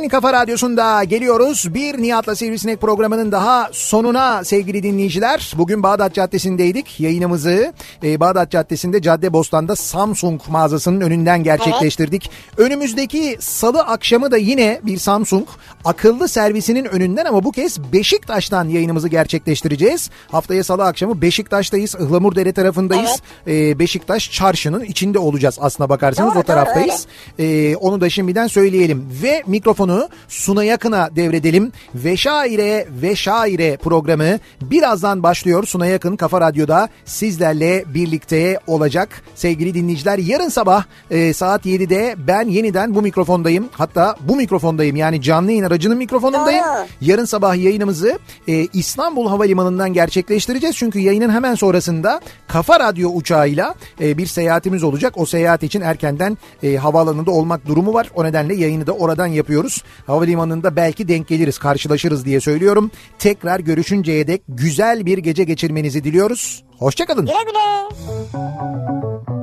Kafa Radyosu'nda geliyoruz. Bir Nihat'la Sivrisinek programının daha sonuna sevgili dinleyiciler. Bugün Bağdat Caddesi'ndeydik. Yayınımızı e, Bağdat Caddesi'nde Cadde Bostan'da Samsung mağazasının önünden gerçekleştirdik. Önümüzdeki salı akşamı da yine bir Samsung akıllı servisinin önünden ama bu kez Beşiktaş'tan yayınımızı gerçekleştireceğiz. Haftaya salı akşamı Beşiktaş'tayız. Ihlamurdere tarafındayız. E, Beşiktaş çarşının içinde olacağız aslına bakarsanız Doğru, o taraftayız. doğru, Ee, onu da şimdiden söyleyelim. Ve mikrofonu Suna Yakın'a devredelim. Ve Şaire ve Şaire programı birazdan başlıyor. Suna Yakın Kafa Radyo'da sizlerle birlikte olacak. Sevgili dinleyiciler yarın sabah e, saat 7'de ben yeniden bu mikrofondayım. Hatta bu mikrofondayım yani canlı yayın aracının mikrofonundayım. Yarın sabah yayınımızı e, İstanbul Havalimanı'ndan gerçekleştireceğiz. Çünkü yayının hemen sonrasında Kafa Radyo uçağıyla e, bir seyahatimiz olacak. O seyahat için erkenden e, havaalanında olmak durumu var. O nedenle yayını da oradan yapıyoruz. Havalimanında belki denk geliriz, karşılaşırız diye söylüyorum. Tekrar görüşünceye dek güzel bir gece geçirmenizi diliyoruz. Hoşçakalın. Güle güle.